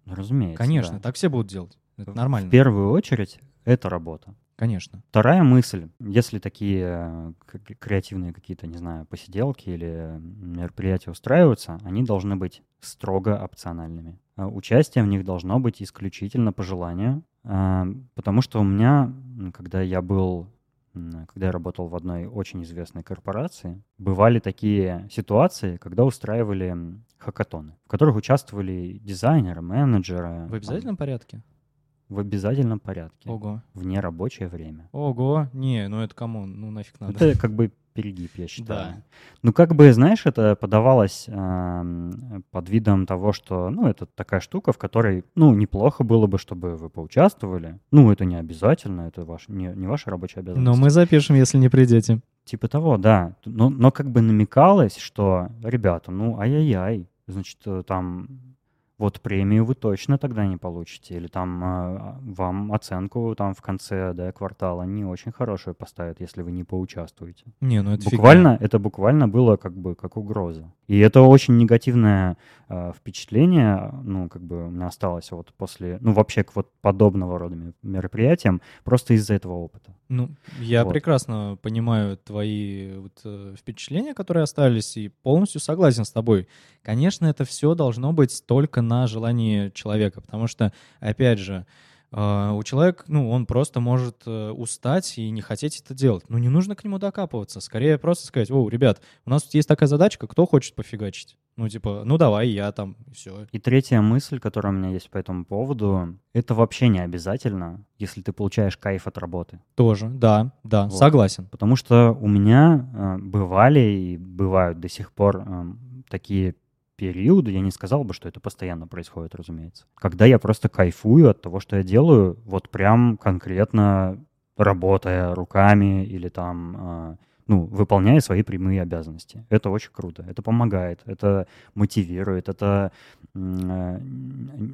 Ну, разумеется. Конечно, да. так все будут делать. Это нормально. В первую очередь, это работа. Конечно. Вторая мысль. Если такие э, креативные какие-то, не знаю, посиделки или мероприятия устраиваются, они должны быть строго опциональными. А участие в них должно быть исключительно по желанию, а, потому что у меня, когда я был когда я работал в одной очень известной корпорации, бывали такие ситуации, когда устраивали хакатоны, в которых участвовали дизайнеры, менеджеры. В обязательном порядке? В обязательном порядке. Ого. В нерабочее время. Ого. Не, ну это кому? Ну нафиг надо. Это как бы перегиб, я считаю. Да. Ну, как бы, знаешь, это подавалось э, под видом того, что, ну, это такая штука, в которой, ну, неплохо было бы, чтобы вы поучаствовали. Ну, это не обязательно, это ваш, не, не ваша рабочая обязанность. Но мы запишем, если не придете. Типа того, да. Но, но как бы намекалось, что, ребята, ну, ай-яй-яй, значит, э, там вот премию вы точно тогда не получите, или там э, вам оценку там в конце да, квартала не очень хорошую поставят, если вы не поучаствуете. Не, ну это буквально фигня. это буквально было как бы как угроза. И это очень негативное э, впечатление, ну как бы у меня осталось вот после, ну вообще к вот подобного рода мероприятиям просто из-за этого опыта. Ну я вот. прекрасно понимаю твои вот, э, впечатления, которые остались, и полностью согласен с тобой. Конечно, это все должно быть только на желании человека, потому что, опять же, А, у человека, ну, он просто может э, устать и не хотеть это делать. Ну, не нужно к нему докапываться. Скорее просто сказать, о, ребят, у нас тут есть такая задачка, кто хочет пофигачить? Ну, типа, ну давай, я там, и все. И третья мысль, которая у меня есть по этому поводу, это вообще не обязательно, если ты получаешь кайф от работы. Тоже, да, да, вот. согласен. Потому что у меня э, бывали и бывают до сих пор э, такие периоды, я не сказал бы, что это постоянно происходит, разумеется. Когда я просто кайфую от того, что я делаю, вот прям конкретно работая руками или там, э, ну, выполняя свои прямые обязанности. Это очень круто, это помогает, это мотивирует, это э,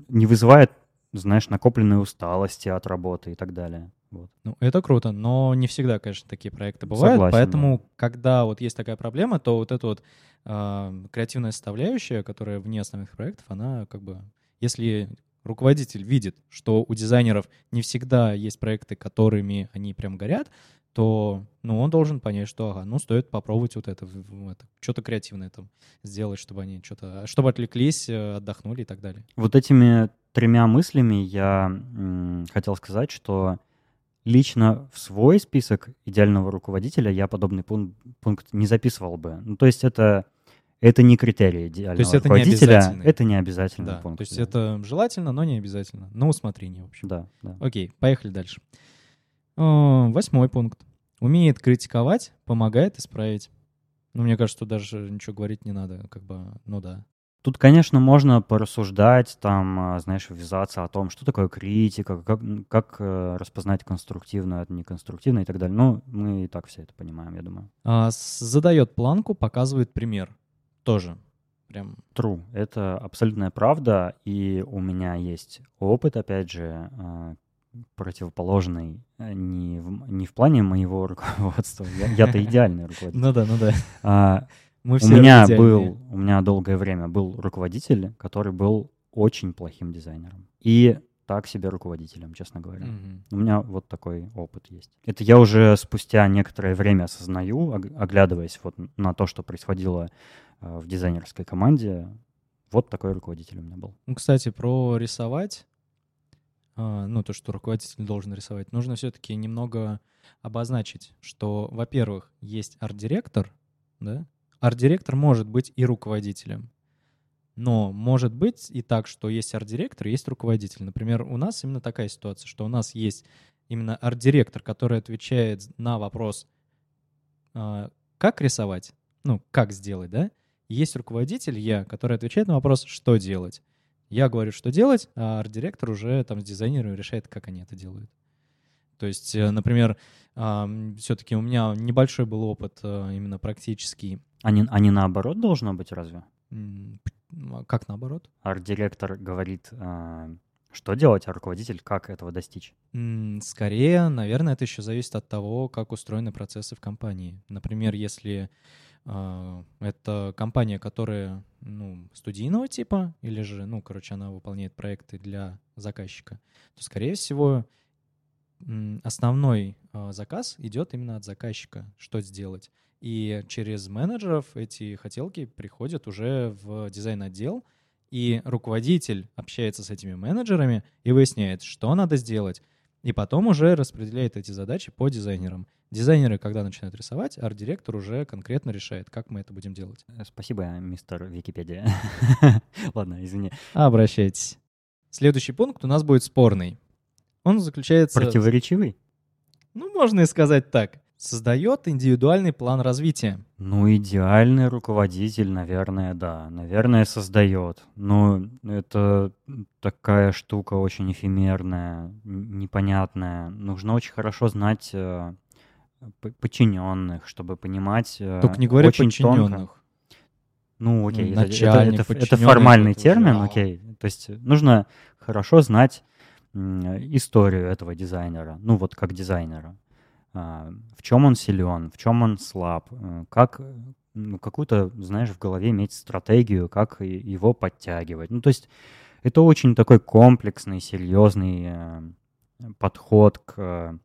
не вызывает, знаешь, накопленной усталости от работы и так далее. Вот. Ну, это круто, но не всегда, конечно, такие проекты бывают. Согласен, поэтому, да. когда вот есть такая проблема, то вот эта вот э, креативная составляющая, которая вне основных проектов, она как бы, если руководитель видит, что у дизайнеров не всегда есть проекты, которыми они прям горят, то ну, он должен понять, что ага, ну стоит попробовать вот это, это что-то креативное там сделать, чтобы они что-то, чтобы отвлеклись, э, отдохнули и так далее. Вот этими тремя мыслями я м, хотел сказать, что лично в свой список идеального руководителя я подобный пункт, пункт не записывал бы. Ну, то есть это, это не критерий идеального то есть это руководителя. Не это не обязательный да, пункт. То есть да. это желательно, но не обязательно. На усмотрение, в общем. Да, да. Окей, поехали дальше. О, восьмой пункт. Умеет критиковать, помогает исправить. Ну, мне кажется, тут даже ничего говорить не надо, как бы, ну да. Тут, конечно, можно порассуждать, там, а, знаешь, ввязаться о том, что такое критика, как, как э, распознать конструктивное от неконструктивное и так далее. Ну, мы и так все это понимаем, я думаю. А, задает планку, показывает пример. Тоже. Прям. True. Это абсолютная правда. И у меня есть опыт, опять же, а, противоположный э, не в, не в плане моего руководства. Я, я-то идеальный руководитель. Ну да, ну да. Мы все у меня был, у меня долгое время был руководитель, который был очень плохим дизайнером. И так себе руководителем, честно говоря. Mm-hmm. У меня вот такой опыт есть. Это я уже спустя некоторое время осознаю, оглядываясь вот на то, что происходило э, в дизайнерской команде. Вот такой руководитель у меня был. Ну, кстати, про рисовать, а, ну, то, что руководитель должен рисовать, нужно все-таки немного обозначить, что, во-первых, есть арт-директор, да, арт-директор может быть и руководителем. Но может быть и так, что есть арт-директор, есть руководитель. Например, у нас именно такая ситуация, что у нас есть именно арт-директор, который отвечает на вопрос, а, как рисовать, ну, как сделать, да? Есть руководитель, я, который отвечает на вопрос, что делать. Я говорю, что делать, а арт-директор уже там с дизайнером решает, как они это делают. То есть, э, например, все-таки у меня небольшой был опыт э, именно практический а не, а не наоборот должно быть разве? А как наоборот? Арт-директор говорит, э, что делать, а руководитель как этого достичь? Скорее, наверное, это еще зависит от того, как устроены процессы в компании. Например, если э, это компания, которая ну, студийного типа, или же, ну, короче, она выполняет проекты для заказчика, то, скорее всего, основной э, заказ идет именно от заказчика, что сделать. И через менеджеров эти хотелки приходят уже в дизайн-отдел, и руководитель общается с этими менеджерами и выясняет, что надо сделать, и потом уже распределяет эти задачи по дизайнерам. Дизайнеры, когда начинают рисовать, арт-директор уже конкретно решает, как мы это будем делать. Э, спасибо, мистер Википедия. Ладно, извини. Обращайтесь. Следующий пункт у нас будет спорный. Он заключается... Противоречивый? Ну, можно и сказать так создает индивидуальный план развития. Ну, идеальный руководитель, наверное, да. Наверное, создает. Но это такая штука очень эфемерная, непонятная. Нужно очень хорошо знать э, подчиненных, чтобы понимать э, Только не говори очень подчиненных. Тонко. Ну, окей, Начальник, это, это, это формальный термин, окей. То есть нужно хорошо знать историю этого дизайнера, ну вот как дизайнера. А, в чем он силен, в чем он слаб, э, как ну, какую-то, знаешь, в голове иметь стратегию, как его подтягивать. Ну, то есть это очень такой комплексный, серьезный э, подход к,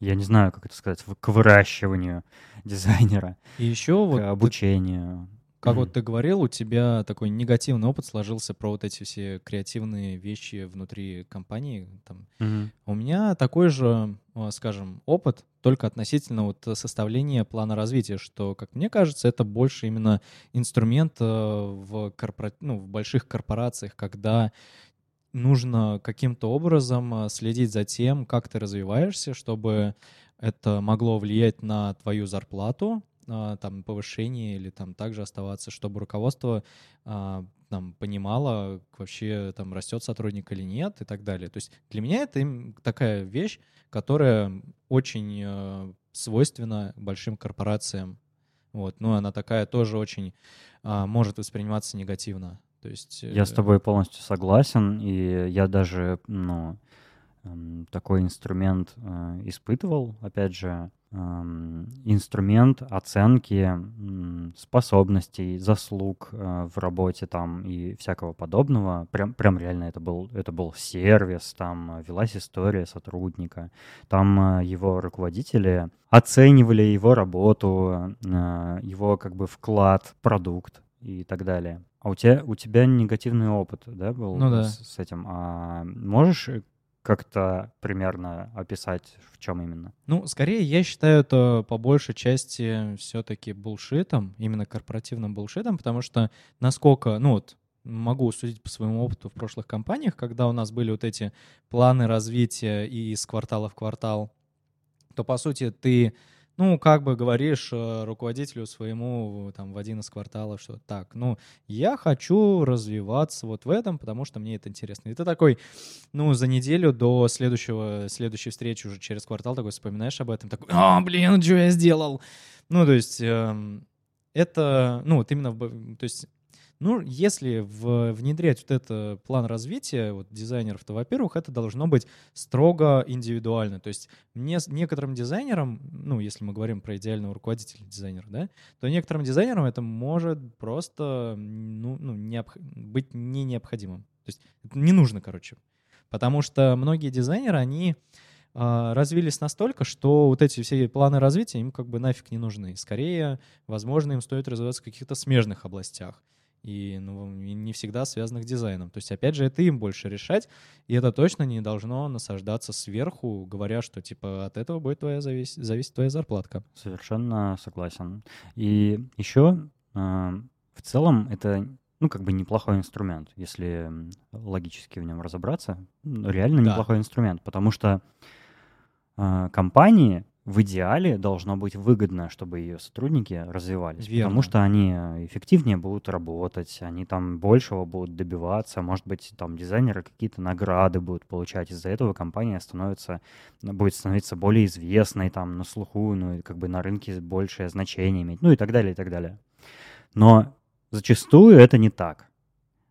я не знаю, как это сказать, к выращиванию дизайнера, и еще к вот обучению. Как вот ты говорил, у тебя такой негативный опыт сложился про вот эти все креативные вещи внутри компании. Там. Мгм. У меня такой же, а, скажем, опыт, только относительно вот составления плана развития, что, как мне кажется, это больше именно инструмент э, в, корпора... ну, в больших корпорациях, когда нужно каким-то образом а, следить за тем, как ты развиваешься, чтобы это могло влиять на твою зарплату, а, там повышение или там также оставаться, чтобы руководство а, там понимало вообще там растет сотрудник или нет и так далее. То есть для меня это такая вещь, которая очень э, свойственна большим корпорациям. Вот, ну она такая тоже очень а, может восприниматься негативно. То есть Я с э, тобой полностью согласен, и я даже, ну, эм, такой инструмент э, испытывал, опять же, инструмент оценки способностей, заслуг э, в работе там и всякого подобного. Прям, прям реально это был, это был сервис, там э, велась история сотрудника, там э, его руководители оценивали его работу, его как бы вклад, продукт и так далее. А у тебя, у тебя негативный опыт, да, был Ну да. с, с этим? А можешь как-то примерно описать, в чем именно? Ну, скорее, я считаю это по большей части все-таки булшитом, именно корпоративным булшитом, потому что насколько, ну вот, могу судить по своему опыту в прошлых компаниях, когда у нас были вот эти планы развития и из квартала в квартал, то, по сути, ты, ну, как бы говоришь э, руководителю своему там в один из кварталов, что так, ну, я хочу развиваться вот в этом, потому что мне это интересно. И ты такой, ну, за неделю до следующего, следующей встречи уже через квартал такой вспоминаешь об этом, такой, а, блин, что я сделал? Ну, то есть эм, это, ну, вот именно, то есть, ну, если в- внедрять вот это план развития вот, дизайнеров, то, во-первых, это должно быть строго индивидуально. То есть мне, некоторым дизайнерам, ну, если мы говорим про идеального руководителя дизайнера, да, то некоторым дизайнерам это может просто ну, ну, необх- быть не необходимым. То есть не нужно, короче. Потому что многие дизайнеры, они а, развились настолько, что вот эти все планы развития им как бы нафиг не нужны. Скорее, возможно, им стоит развиваться в каких-то смежных областях и ну, не всегда связанных с дизайном. То есть, опять же, это им больше решать, и это точно не должно насаждаться сверху, говоря, что, типа, от этого будет твоя завис... зависеть твоя зарплатка. Совершенно согласен. И еще в целом это ну, как бы неплохой инструмент, если логически в нем разобраться. Реально Да. неплохой инструмент, потому что а, компании в идеале должно быть выгодно, чтобы ее сотрудники развивались, Верно. потому что они э, эффективнее будут работать, они там большего будут добиваться, может быть, там дизайнеры какие-то награды будут получать, из-за этого компания становится, будет становиться более известной там на слуху, ну и как бы на рынке большее значение иметь, ну и так далее, и так далее. Но зачастую это не так.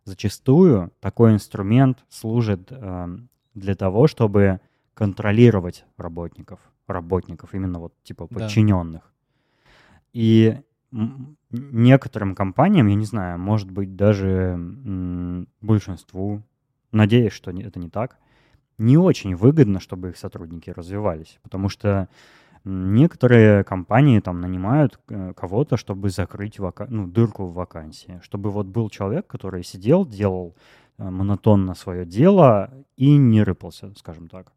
Зачастую такой инструмент служит эм, для того, чтобы контролировать работников, работников именно вот типа Да. подчиненных. И м, некоторым компаниям, я не знаю, может быть даже большинству, надеюсь, что это не так, не очень выгодно, чтобы их сотрудники развивались, потому что некоторые компании там нанимают э, кого-то, чтобы закрыть вака- ну, дырку в вакансии, чтобы вот был человек, который сидел, делал э, монотонно свое дело и не рыпался, скажем так.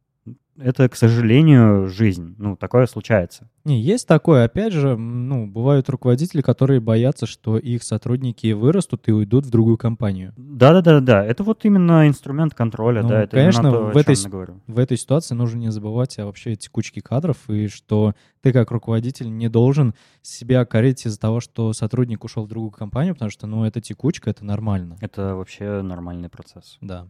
Это, к сожалению, жизнь. Ну, такое случается. Не, есть такое, опять же, ну, бывают руководители, которые боятся, что их сотрудники вырастут и уйдут в другую компанию. Да-да-да-да, это вот именно инструмент контроля, Ну, да, это конечно, то, в этой. В этой ситуации нужно не забывать о вообще текучке кадров, и что ты как руководитель не должен себя корить из-за того, что сотрудник ушел в другую компанию, потому что, ну, это текучка, это нормально. Это вообще нормальный процесс. Да.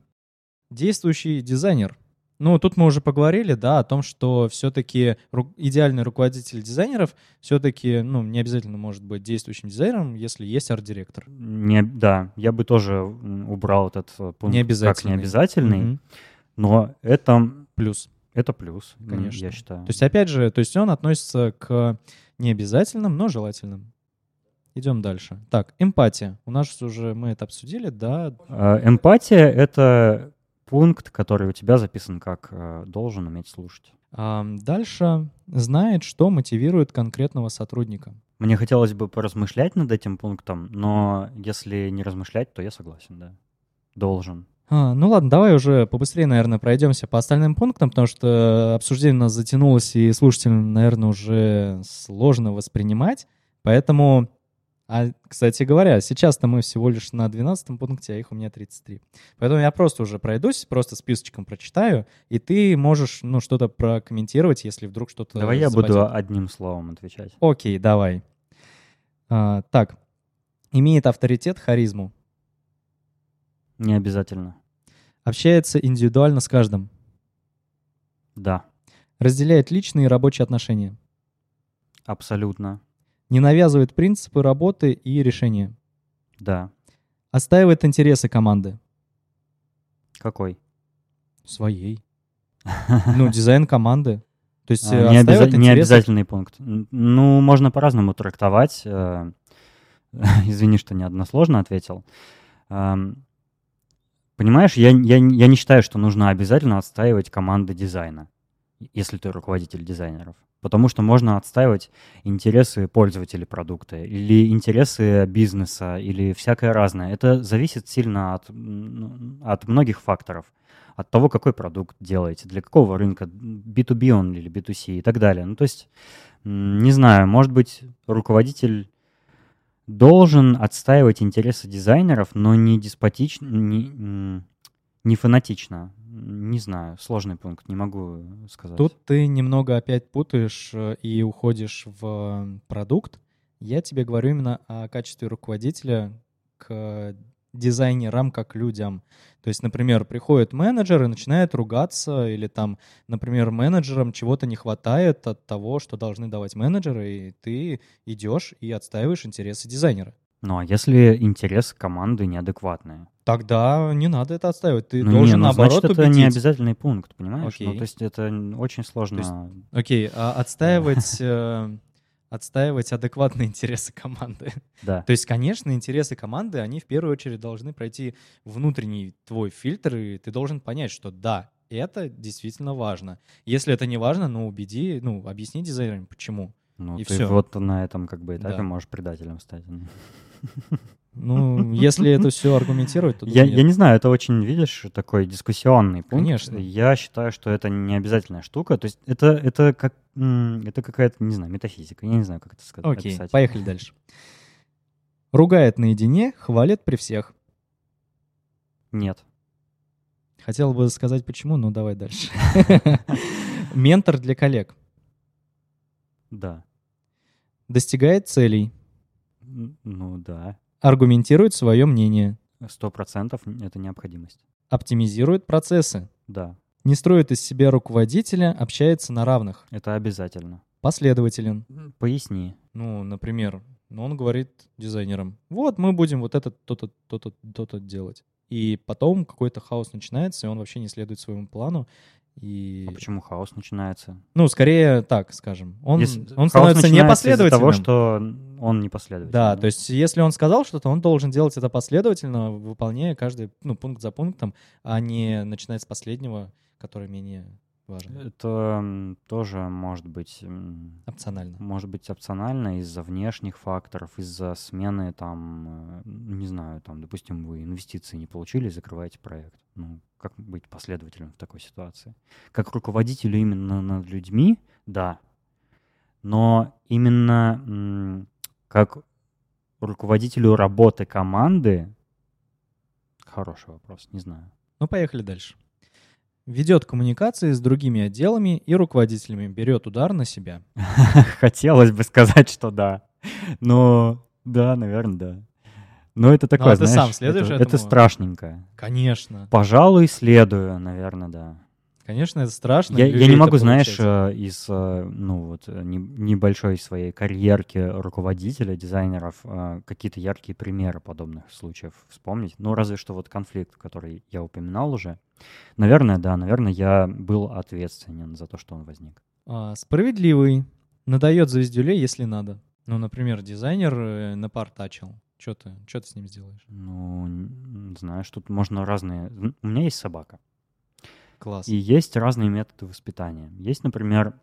Действующий дизайнер. Ну, тут мы уже поговорили, да, о том, что все-таки идеальный руководитель дизайнеров все-таки, ну, не обязательно может быть действующим дизайнером, если есть арт-директор. Не, да, я бы тоже убрал этот э, пункт как Необязательный. необязательный, Мгм. но это, Плюс. это плюс, Конечно. я считаю. То есть, опять же, то есть он относится к необязательным, но желательным. Идем дальше. Так, эмпатия. У нас уже мы это обсудили, да. Э, Эмпатия — это пункт, который у тебя записан как э, «должен уметь слушать». Дальше знает, что мотивирует конкретного сотрудника. Мне хотелось бы поразмышлять над этим пунктом, но если не размышлять, то я согласен, да. Должен. А, ну ладно, давай уже побыстрее, наверное, пройдемся по остальным пунктам, потому что обсуждение у нас затянулось, и слушателям, наверное, уже сложно воспринимать. Поэтому, а, кстати говоря, сейчас-то мы всего лишь на 12 пункте, а их у меня 33. Поэтому я просто уже пройдусь, просто списочком прочитаю, и ты можешь, ну, что-то прокомментировать, если вдруг что-то Давай я западет. буду одним словом отвечать. Окей, давай. А, так, имеет авторитет, харизму. Не обязательно. Общается индивидуально с каждым. Да, Разделяет личные и рабочие отношения. абсолютно. Не навязывает принципы работы и решения. Да. Отстаивает интересы команды. Какой? Своей. Ну, дизайн команды. То есть А, не, обяза- не обязательный пункт. Ну, можно по-разному трактовать. э, Извини, что не односложно ответил. Ам, Понимаешь, я, я, я не считаю, что нужно обязательно отстаивать команды дизайна, если ты руководитель дизайнеров. Потому что можно отстаивать интересы пользователей продукта или интересы бизнеса или всякое разное. Это зависит сильно от, от многих факторов. От того, какой продукт делаете, для какого рынка, B2B он или B2C и так далее. Ну, то есть, не знаю, может быть, руководитель должен отстаивать интересы дизайнеров, но не деспотично, не, не фанатично. Не знаю, сложный пункт, не могу сказать. Тут ты немного опять путаешь э, и уходишь в э, продукт. Я тебе говорю именно о качестве руководителя к дизайнерам как людям. То есть, например, приходит менеджер и начинает ругаться, или там, например, менеджерам чего-то не хватает от того, что должны давать менеджеры, и ты идешь и отстаиваешь интересы дизайнера. Ну, а если интересы команды неадекватные? Тогда не надо это отстаивать. Ты ну, должен, не, ну, наоборот, значит, это убедить. не обязательный пункт, понимаешь? Ну, то есть это очень сложно. есть Окей, а отстаивать, э, отстаивать адекватные интересы команды. да. То есть, конечно, интересы команды, они в первую очередь должны пройти внутренний твой фильтр, и ты должен понять, что да, это действительно важно. Если это не важно, ну, убеди, ну, объясни дизайнерам, почему. Ну, и ты всё. вот на этом как бы этапе Да. можешь предателем стать. Ну, если это все аргументировать, то Я, я не знаю, это очень, видишь, такой дискуссионный пункт. Конечно. Я считаю, что это не обязательная штука. То есть это, это как это какая-то, не знаю, метафизика. Я не знаю, как это сказать. Окей, описать. поехали дальше. Ругает наедине, хвалит при всех. Нет. Хотел бы сказать почему, но давай дальше. Ментор для коллег. Да. Достигает целей. Ну да. Аргументирует свое мнение. Сто процентов это необходимость. Оптимизирует процессы. Да. Не строит из себя руководителя, общается на равных. Это обязательно. Последователен. Поясни. Ну, например, ну, он говорит дизайнерам, вот мы будем вот это, то-то, то-то, то-то делать. И потом какой-то хаос начинается, и он вообще не следует своему плану. И, А почему хаос начинается? ну, скорее так, скажем, он, Если он становится непоследовательным. того, что он непоследовательный. Да, то есть если он сказал что-то, он должен делать это последовательно, выполняя каждый ну, пункт за пунктом, а не начинать с последнего, который менее важен. Это тоже может быть Опционально. может быть опционально из-за внешних факторов, из-за смены там, э, не знаю, там, допустим, вы инвестиции не получили, закрываете проект. Ну, как быть последовательным в такой ситуации? Как руководителю именно над людьми, да, но именно как руководителю работы команды, хороший вопрос, не знаю. Ну, поехали дальше. Ведет коммуникации с другими отделами и руководителями, берет удар на себя. Хотелось бы сказать, что да. Но да, наверное, да. Но это такое, а ты знаешь, сам следуешь это, это этому? страшненько. Конечно. Пожалуй, следую, наверное, да. Конечно, это страшно. Я, я не могу, знаешь, э, из э, ну вот э, не- небольшой своей карьерки руководителя, дизайнеров, какие-то яркие примеры подобных случаев вспомнить. Ну, разве что вот конфликт, который я упоминал уже. Наверное, да, наверное, я был ответственен за то, что он возник. А, справедливый. Надает звездюлей, если надо. Ну, например, дизайнер напортачил. Что ты, что ты с ним сделаешь? Ну, знаешь, тут можно разные... У меня есть собака. Класс. И есть разные методы воспитания. Есть, например,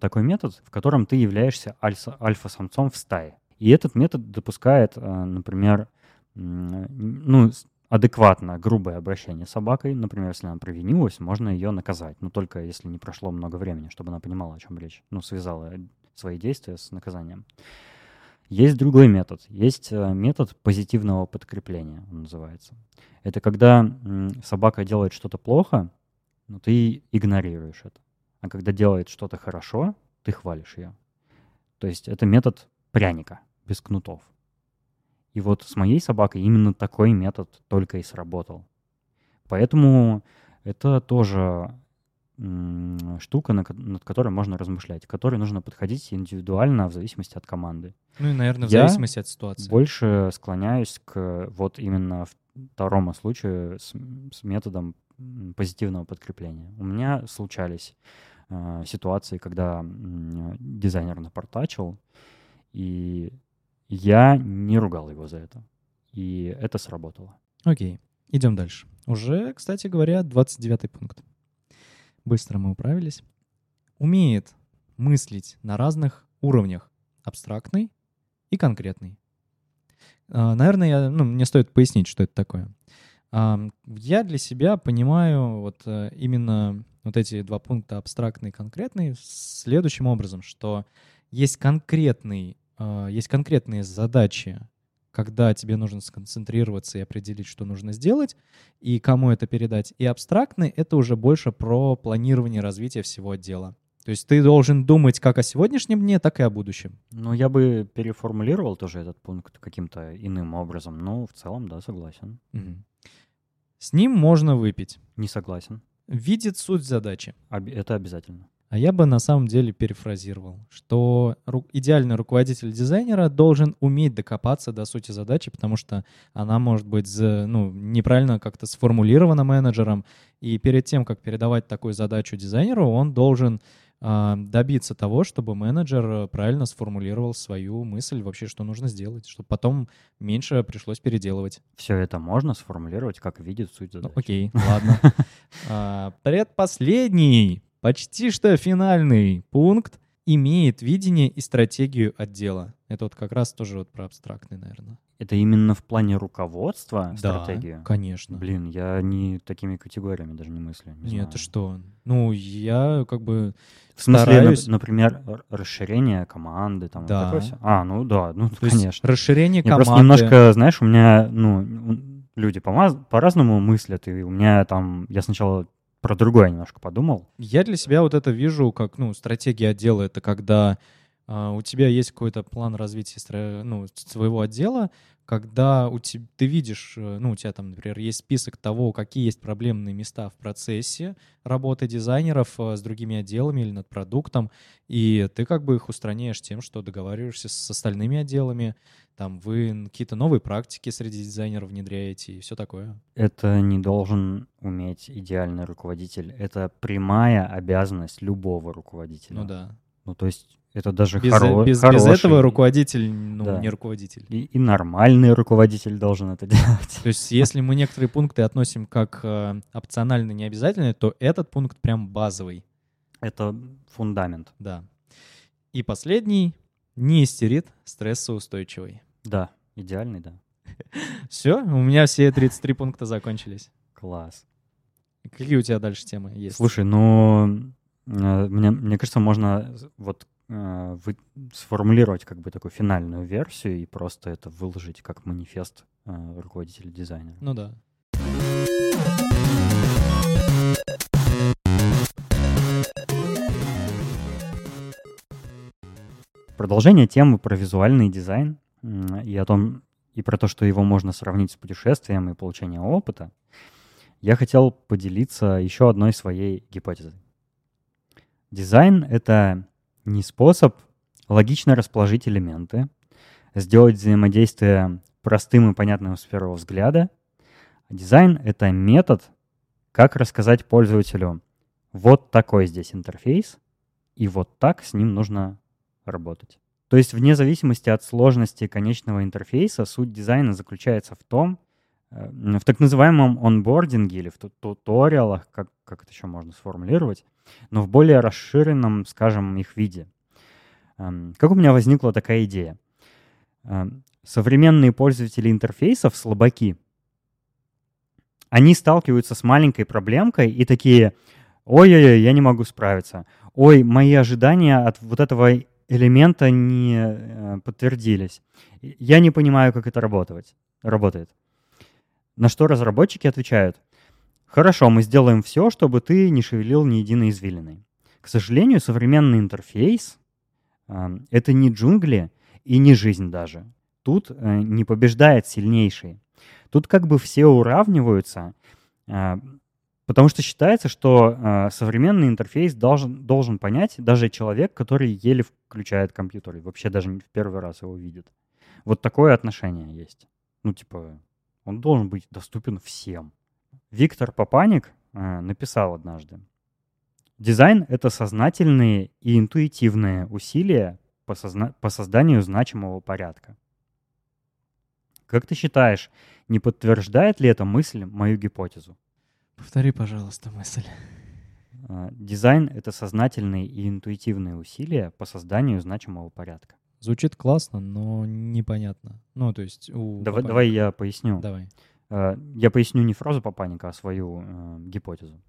такой метод, в котором ты являешься альфа- альфа-самцом в стае. И этот метод допускает, э, например, ну, адекватно грубое обращение с собакой. Например, если она провинилась, можно ее наказать. Но только если не прошло много времени, чтобы она понимала, о чем речь. Ну, связала свои действия с наказанием. Есть другой метод. Есть э, метод позитивного подкрепления, он называется. Это когда собака делает что-то плохо, но ты игнорируешь это. А когда делает что-то хорошо, ты хвалишь ее. То есть это метод пряника, без кнутов. И вот с моей собакой именно такой метод только и сработал. Поэтому это тоже штука, над которой можно размышлять, к которой нужно подходить индивидуально в зависимости от команды. Ну и, наверное, в Я зависимости от ситуации. Больше склоняюсь к вот именно второму случаю с, с методом позитивного подкрепления. У меня случались э, ситуации, когда м, дизайнер напортачил, и я не ругал его за это. И это сработало. Окей, идем дальше. Уже, кстати говоря, 29 пункт. Быстро мы управились. Умеет мыслить на разных уровнях. Абстрактный и конкретный. А, Наверное, я, ну, мне стоит пояснить, что это такое. Я для себя понимаю вот э, именно вот эти два пункта абстрактный и конкретный следующим образом, что есть конкретный, а, есть конкретные задачи, когда тебе нужно сконцентрироваться и определить, что нужно сделать, и кому это передать. И абстрактный — это уже больше про планирование развития всего отдела. То есть ты должен думать как о сегодняшнем дне, так и о будущем. Ну, я бы переформулировал тоже этот пункт каким-то иным образом, но в целом, да, согласен. Мгм. С ним можно выпить. Не согласен. Видит суть задачи. Об- Это обязательно. А я бы на самом деле перефразировал, что ру- идеальный руководитель дизайнера должен уметь докопаться до сути задачи, потому что она может быть ну, неправильно как-то сформулирована менеджером. И перед тем, как передавать такую задачу дизайнеру, он должен добиться того, чтобы менеджер э, правильно сформулировал свою мысль вообще, что нужно сделать, чтобы потом меньше пришлось переделывать. Все это можно сформулировать, как видит суть Ну, задачи. окей, ладно. А, Предпоследний, почти что финальный пункт имеет видение и стратегию отдела. Это вот как раз тоже вот про абстрактный, наверное. Это именно в плане руководства стратегию? конечно. Блин, я не такими категориями даже не мыслю. не Нет, знаю. что? Ну, я как бы... В смысле, нап- стараюсь- например, р- расширение команды, там, вот Да. такое всё? А, ну да, ну То есть конечно. расширение Я команды. просто немножко, знаешь, у меня, ну, люди по-разному мыслят, и у меня там, я сначала про другое немножко подумал. Я для себя вот это вижу как, ну, стратегия отдела. Это когда у тебя есть какой-то план развития ну, своего отдела, когда у тебя, ты видишь, э, ну, у тебя там, например, есть список того, какие есть проблемные места в процессе работы дизайнеров э, с другими отделами или над продуктом, и ты как бы их устраняешь тем, что договариваешься с остальными отделами, там вы какие-то новые практики среди дизайнеров внедряете и все такое. Это не должен уметь идеальный руководитель. Это прямая обязанность любого руководителя. Ну да. Ну, то есть это даже Без, хоро- без, без хороший этого руководитель, ну, Да. не руководитель. И, и нормальный руководитель должен это делать. То есть, если мы некоторые пункты относим как э, опционально необязательные, то этот пункт прям базовый, Это фундамент. да. И последний не истерит, стрессоустойчивый. Да, идеальный, да. Все, у меня все 33 пункта закончились. Класс. Какие у тебя дальше темы есть? Слушай, ну, э, мне, мне кажется, можно вот вы, сформулировать как бы такую финальную версию и просто это выложить как манифест э, руководителя дизайнера. Ну да. Продолжение темы про визуальный дизайн и о том, и про то, что его можно сравнить с путешествием и получением опыта, я хотел поделиться еще одной своей гипотезой. Дизайн — это не способ логично расположить элементы, сделать взаимодействие простым и понятным с первого взгляда. Дизайн — это метод, как рассказать пользователю, вот такой здесь интерфейс, и вот так с ним нужно работать. То есть вне зависимости от сложности конечного интерфейса, суть дизайна заключается в том, в так называемом онбординге или в туториалах, как, как это еще можно сформулировать, но в более расширенном, скажем, их виде. Эм, как у меня возникла такая идея? Эм, современные пользователи интерфейсов слабаки. Они сталкиваются с маленькой проблемкой и такие, ой-ой-ой, я не могу справиться. Ой, мои ожидания от вот этого элемента не э, подтвердились. Я не понимаю, как это работать, работает. На что разработчики отвечают, хорошо, мы сделаем все, чтобы ты не шевелил ни единой извилиной. К сожалению, современный интерфейс э, — это не джунгли и не жизнь даже. Тут э, не побеждает сильнейший. Тут как бы все уравниваются, э, Потому что считается, что э, современный интерфейс должен, должен понять даже человек, который еле включает компьютер и вообще даже в первый раз его видит. Вот такое отношение есть. Ну, типа, он должен быть доступен всем. Виктор Папаник э, написал однажды. Дизайн — это сознательные и интуитивные усилия по, созна- по созданию значимого порядка. Как ты считаешь, не подтверждает ли эта мысль мою гипотезу? Повтори, пожалуйста, мысль. А, дизайн — это сознательные и интуитивные усилия по созданию значимого порядка. Звучит классно, но непонятно. Ну, то есть у Давай, давай я поясню. Давай. А, я поясню не фразу Папаника, а свою э, гипотезу.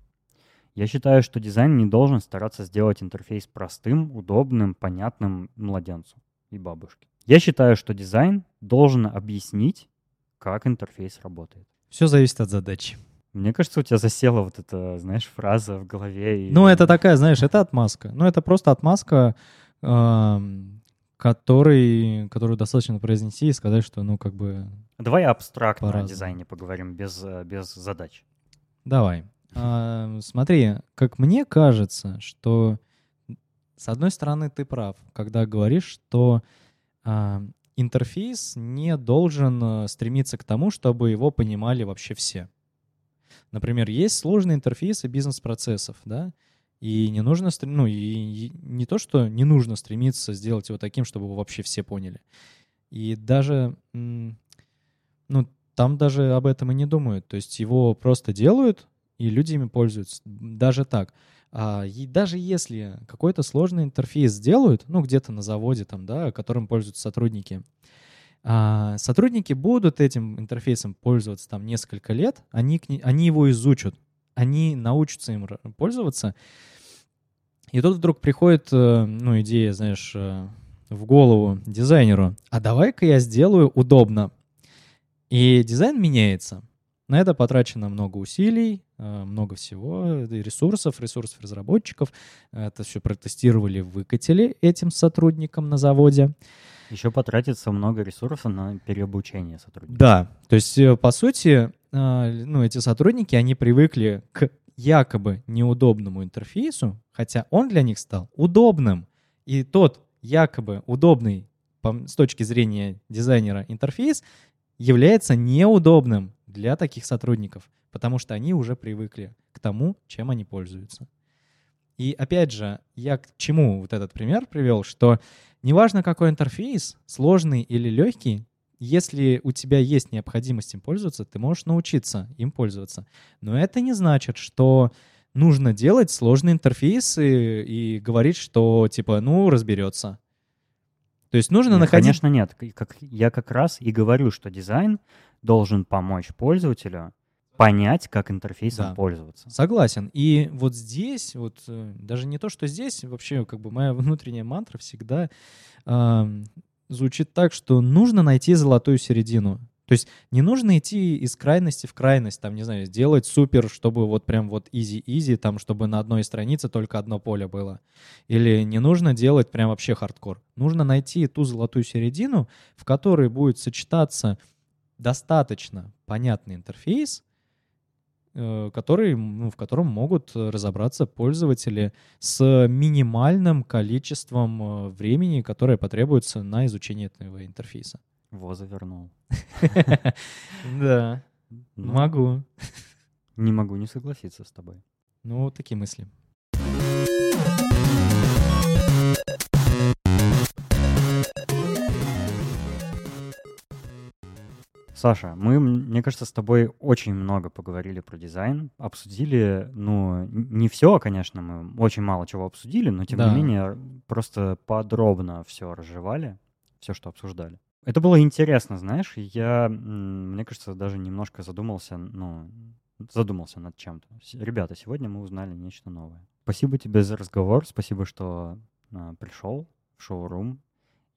Я считаю, что дизайн не должен стараться сделать интерфейс простым, удобным, понятным младенцу и бабушке. Я считаю, что дизайн должен объяснить, как интерфейс работает. Все зависит от задачи. Мне кажется, у тебя засела вот эта, знаешь, фраза в голове. И... Ну, это такая, знаешь, это отмазка. Ну, это просто отмазка, э, который, которую достаточно произнести и сказать, что, ну, как бы... Давай абстрактно о дизайне поговорим, без, без задач. Давай. А, смотри, как мне кажется, что с одной стороны ты прав, когда говоришь, что а, интерфейс не должен э, стремиться к тому, чтобы его понимали вообще все. Например, есть сложные интерфейсы бизнес-процессов, да, и не нужно, ну, и не то, что не нужно стремиться сделать его таким, чтобы его вообще все поняли. И даже, ну, там даже об этом и не думают. То есть его просто делают, и люди ими пользуются. Даже так. А, и даже если какой-то сложный интерфейс сделают, ну, где-то на заводе там, да, которым пользуются сотрудники, а, сотрудники будут этим интерфейсом пользоваться там несколько лет, они, они его изучат, они научатся им пользоваться. И тут вдруг приходит, э, ну, идея, знаешь, э, в голову дизайнеру, а давай-ка я сделаю удобно. И дизайн меняется. На это потрачено много усилий, э, много всего, ресурсов, ресурсов разработчиков. Это все протестировали, выкатили этим сотрудникам на заводе. Еще потратится много ресурсов на переобучение сотрудников. Да, то есть, по сути, ну, эти сотрудники, они привыкли к якобы неудобному интерфейсу, хотя он для них стал удобным. И тот якобы удобный с точки зрения дизайнера интерфейс является неудобным для таких сотрудников, потому что они уже привыкли к тому, чем они пользуются. И опять же, я к чему вот этот пример привел, что неважно какой интерфейс, сложный или легкий, если у тебя есть необходимость им пользоваться, ты можешь научиться им пользоваться. Но это не значит, что нужно делать сложные интерфейсы и говорить, что типа, ну, разберется. То есть нужно нет, находить... Конечно, нет. Как, я как раз и говорю, что дизайн должен помочь пользователю понять, как интерфейсом да. пользоваться. Согласен. И вот здесь, вот э, даже не то, что здесь, вообще как бы моя внутренняя мантра всегда э, звучит так, что нужно найти золотую середину. То есть не нужно идти из крайности в крайность, там, не знаю, сделать супер, чтобы вот прям вот easy-easy, там, чтобы на одной странице только одно поле было. Или не нужно делать прям вообще хардкор. Нужно найти ту золотую середину, в которой будет сочетаться достаточно понятный интерфейс, который, ну, в котором могут разобраться пользователи с минимальным количеством э, времени, которое потребуется на изучение этого интерфейса. Во, завернул. Да, ну, могу. Не могу не согласиться с тобой. Ну, такие мысли. Саша, мы, мне кажется, с тобой очень много поговорили про дизайн, обсудили, ну, не все, конечно, мы очень мало чего обсудили, но тем Да. не менее просто подробно все разжевали, все, что обсуждали. Это было интересно, знаешь, я, мне кажется, даже немножко задумался, ну, задумался над чем-то. Ребята, сегодня мы узнали нечто новое. Спасибо тебе за разговор, спасибо, что а, пришел в шоурум,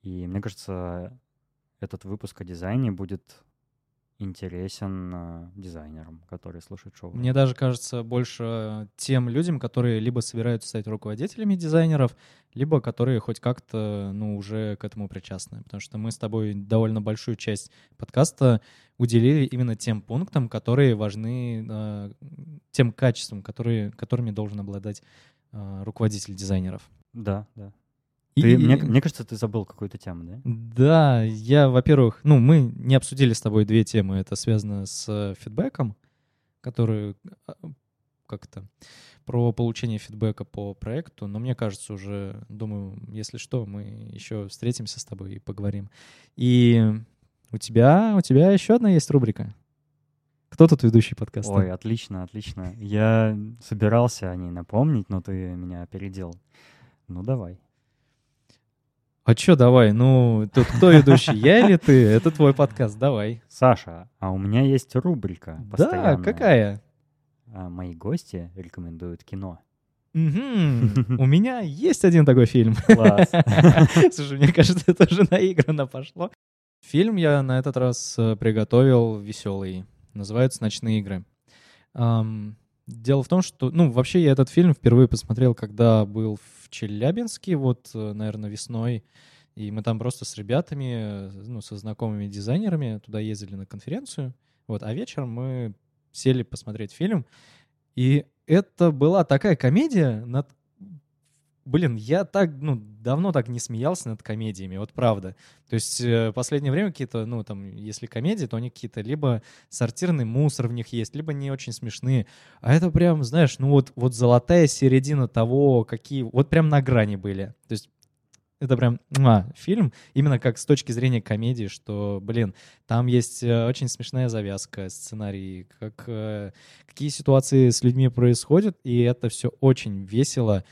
и мне кажется, этот выпуск о дизайне будет интересен а, дизайнерам, которые слушают шоу. Мне даже кажется больше тем людям, которые либо собираются стать руководителями дизайнеров, либо которые хоть как-то, ну, уже к этому причастны. Потому что мы с тобой довольно большую часть подкаста уделили именно тем пунктам, которые важны, э, тем качествам, которые, которыми должен обладать э, руководитель дизайнеров. Да, да. И- Ты- мне, мне кажется, ты забыл какую-то тему, да? Да, я, во-первых, ну, мы не обсудили с тобой две темы. Это связано с э, фидбэком, который а, как-то про получение фидбэка по проекту, но мне кажется уже, думаю, если что, мы еще встретимся с тобой и поговорим. И у тебя, у тебя еще одна есть рубрика. Кто тут ведущий подкаста? Ой, отлично, отлично. Я собирался о ней напомнить, но ты меня опередил. Ну, давай. А чё, давай, ну, тут кто ведущий, я или ты? Это твой подкаст, давай. Саша, а у меня есть рубрика Да, постоянная. какая? А мои гости рекомендуют кино. У меня есть один такой фильм. Класс. Слушай, мне кажется, это уже наигранно пошло. Фильм я на этот раз э, приготовил веселый. Называется «Ночные игры». Дело в том, что, ну, вообще я этот фильм впервые посмотрел, когда был в Челябинске, вот, э, наверное, весной. И мы там просто с ребятами, э, ну, со знакомыми дизайнерами туда ездили на конференцию. Вот, а вечером мы сели посмотреть фильм. И это была такая комедия над... Блин, я так, ну, давно так не смеялся над комедиями, вот правда. То есть э, последнее время какие-то, ну, там, если комедии, то они какие-то либо сортирный мусор в них есть, либо не очень смешные. А это прям, знаешь, ну вот, вот золотая середина того, какие... Вот прям на грани были. То есть это прям муа, фильм, именно как с точки зрения комедии, что, блин, там есть э, очень смешная завязка, сценарий, как, э, какие ситуации с людьми происходят, и это все очень весело.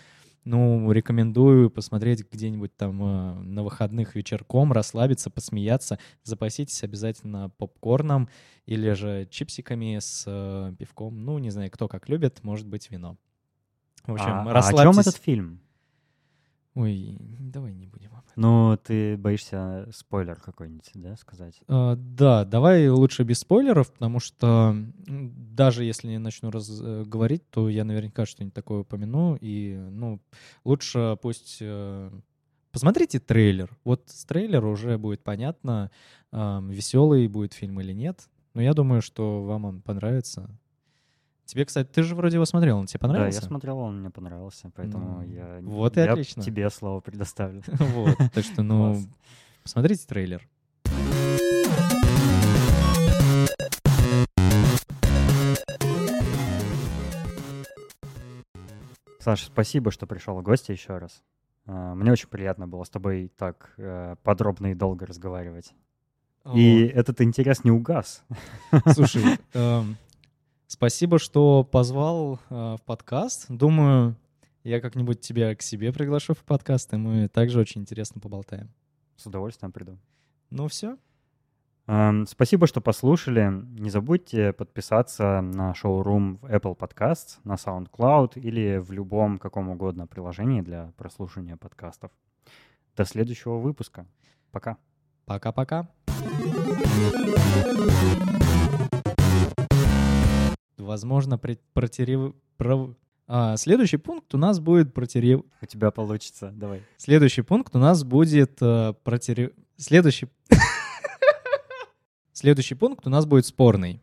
Ну, рекомендую посмотреть где-нибудь там э, на выходных вечерком, расслабиться, посмеяться. Запаситесь обязательно попкорном или же чипсиками с э, пивком. Ну, не знаю, кто как любит, может быть, вино. В общем, а, а о расслабьтесь. чем этот фильм? Ой, давай не будем об этом. Ну, ты боишься спойлер какой-нибудь, да, сказать? А, да, давай лучше без спойлеров, потому что даже если я начну раз, э, говорить, то я наверняка что-нибудь такое упомяну. И, ну, лучше пусть... э, посмотрите трейлер. Вот с трейлера уже будет понятно, веселый будет фильм или нет. Но я думаю, что вам он понравится. Тебе, кстати, ты же вроде его смотрел, он тебе понравился? Да, я смотрел, он мне понравился, поэтому Ну, я, вот и я отлично. тебе слово предоставлю. Вот, так что, ну, посмотрите трейлер. Саша, спасибо, что пришел в гости еще раз. А, Мне очень приятно было с тобой так э, подробно и долго разговаривать. И этот интерес не угас. Слушай, эм, спасибо, что позвал э, в подкаст. Думаю, я как-нибудь тебя к себе приглашу в подкаст, и мы также очень интересно поболтаем. С удовольствием приду. Ну все. Эм, Спасибо, что послушали. Не забудьте подписаться на шоурум в Apple Podcasts, на SoundCloud или в любом каком угодно приложении для прослушивания подкастов. До следующего выпуска. Пока. Пока-пока. Возможно, протерев... пров- А, следующий пункт у нас будет протерев... У тебя получится. Давай. Следующий пункт у нас будет э, протерев... Следующий... Следующий пункт у нас будет спорный.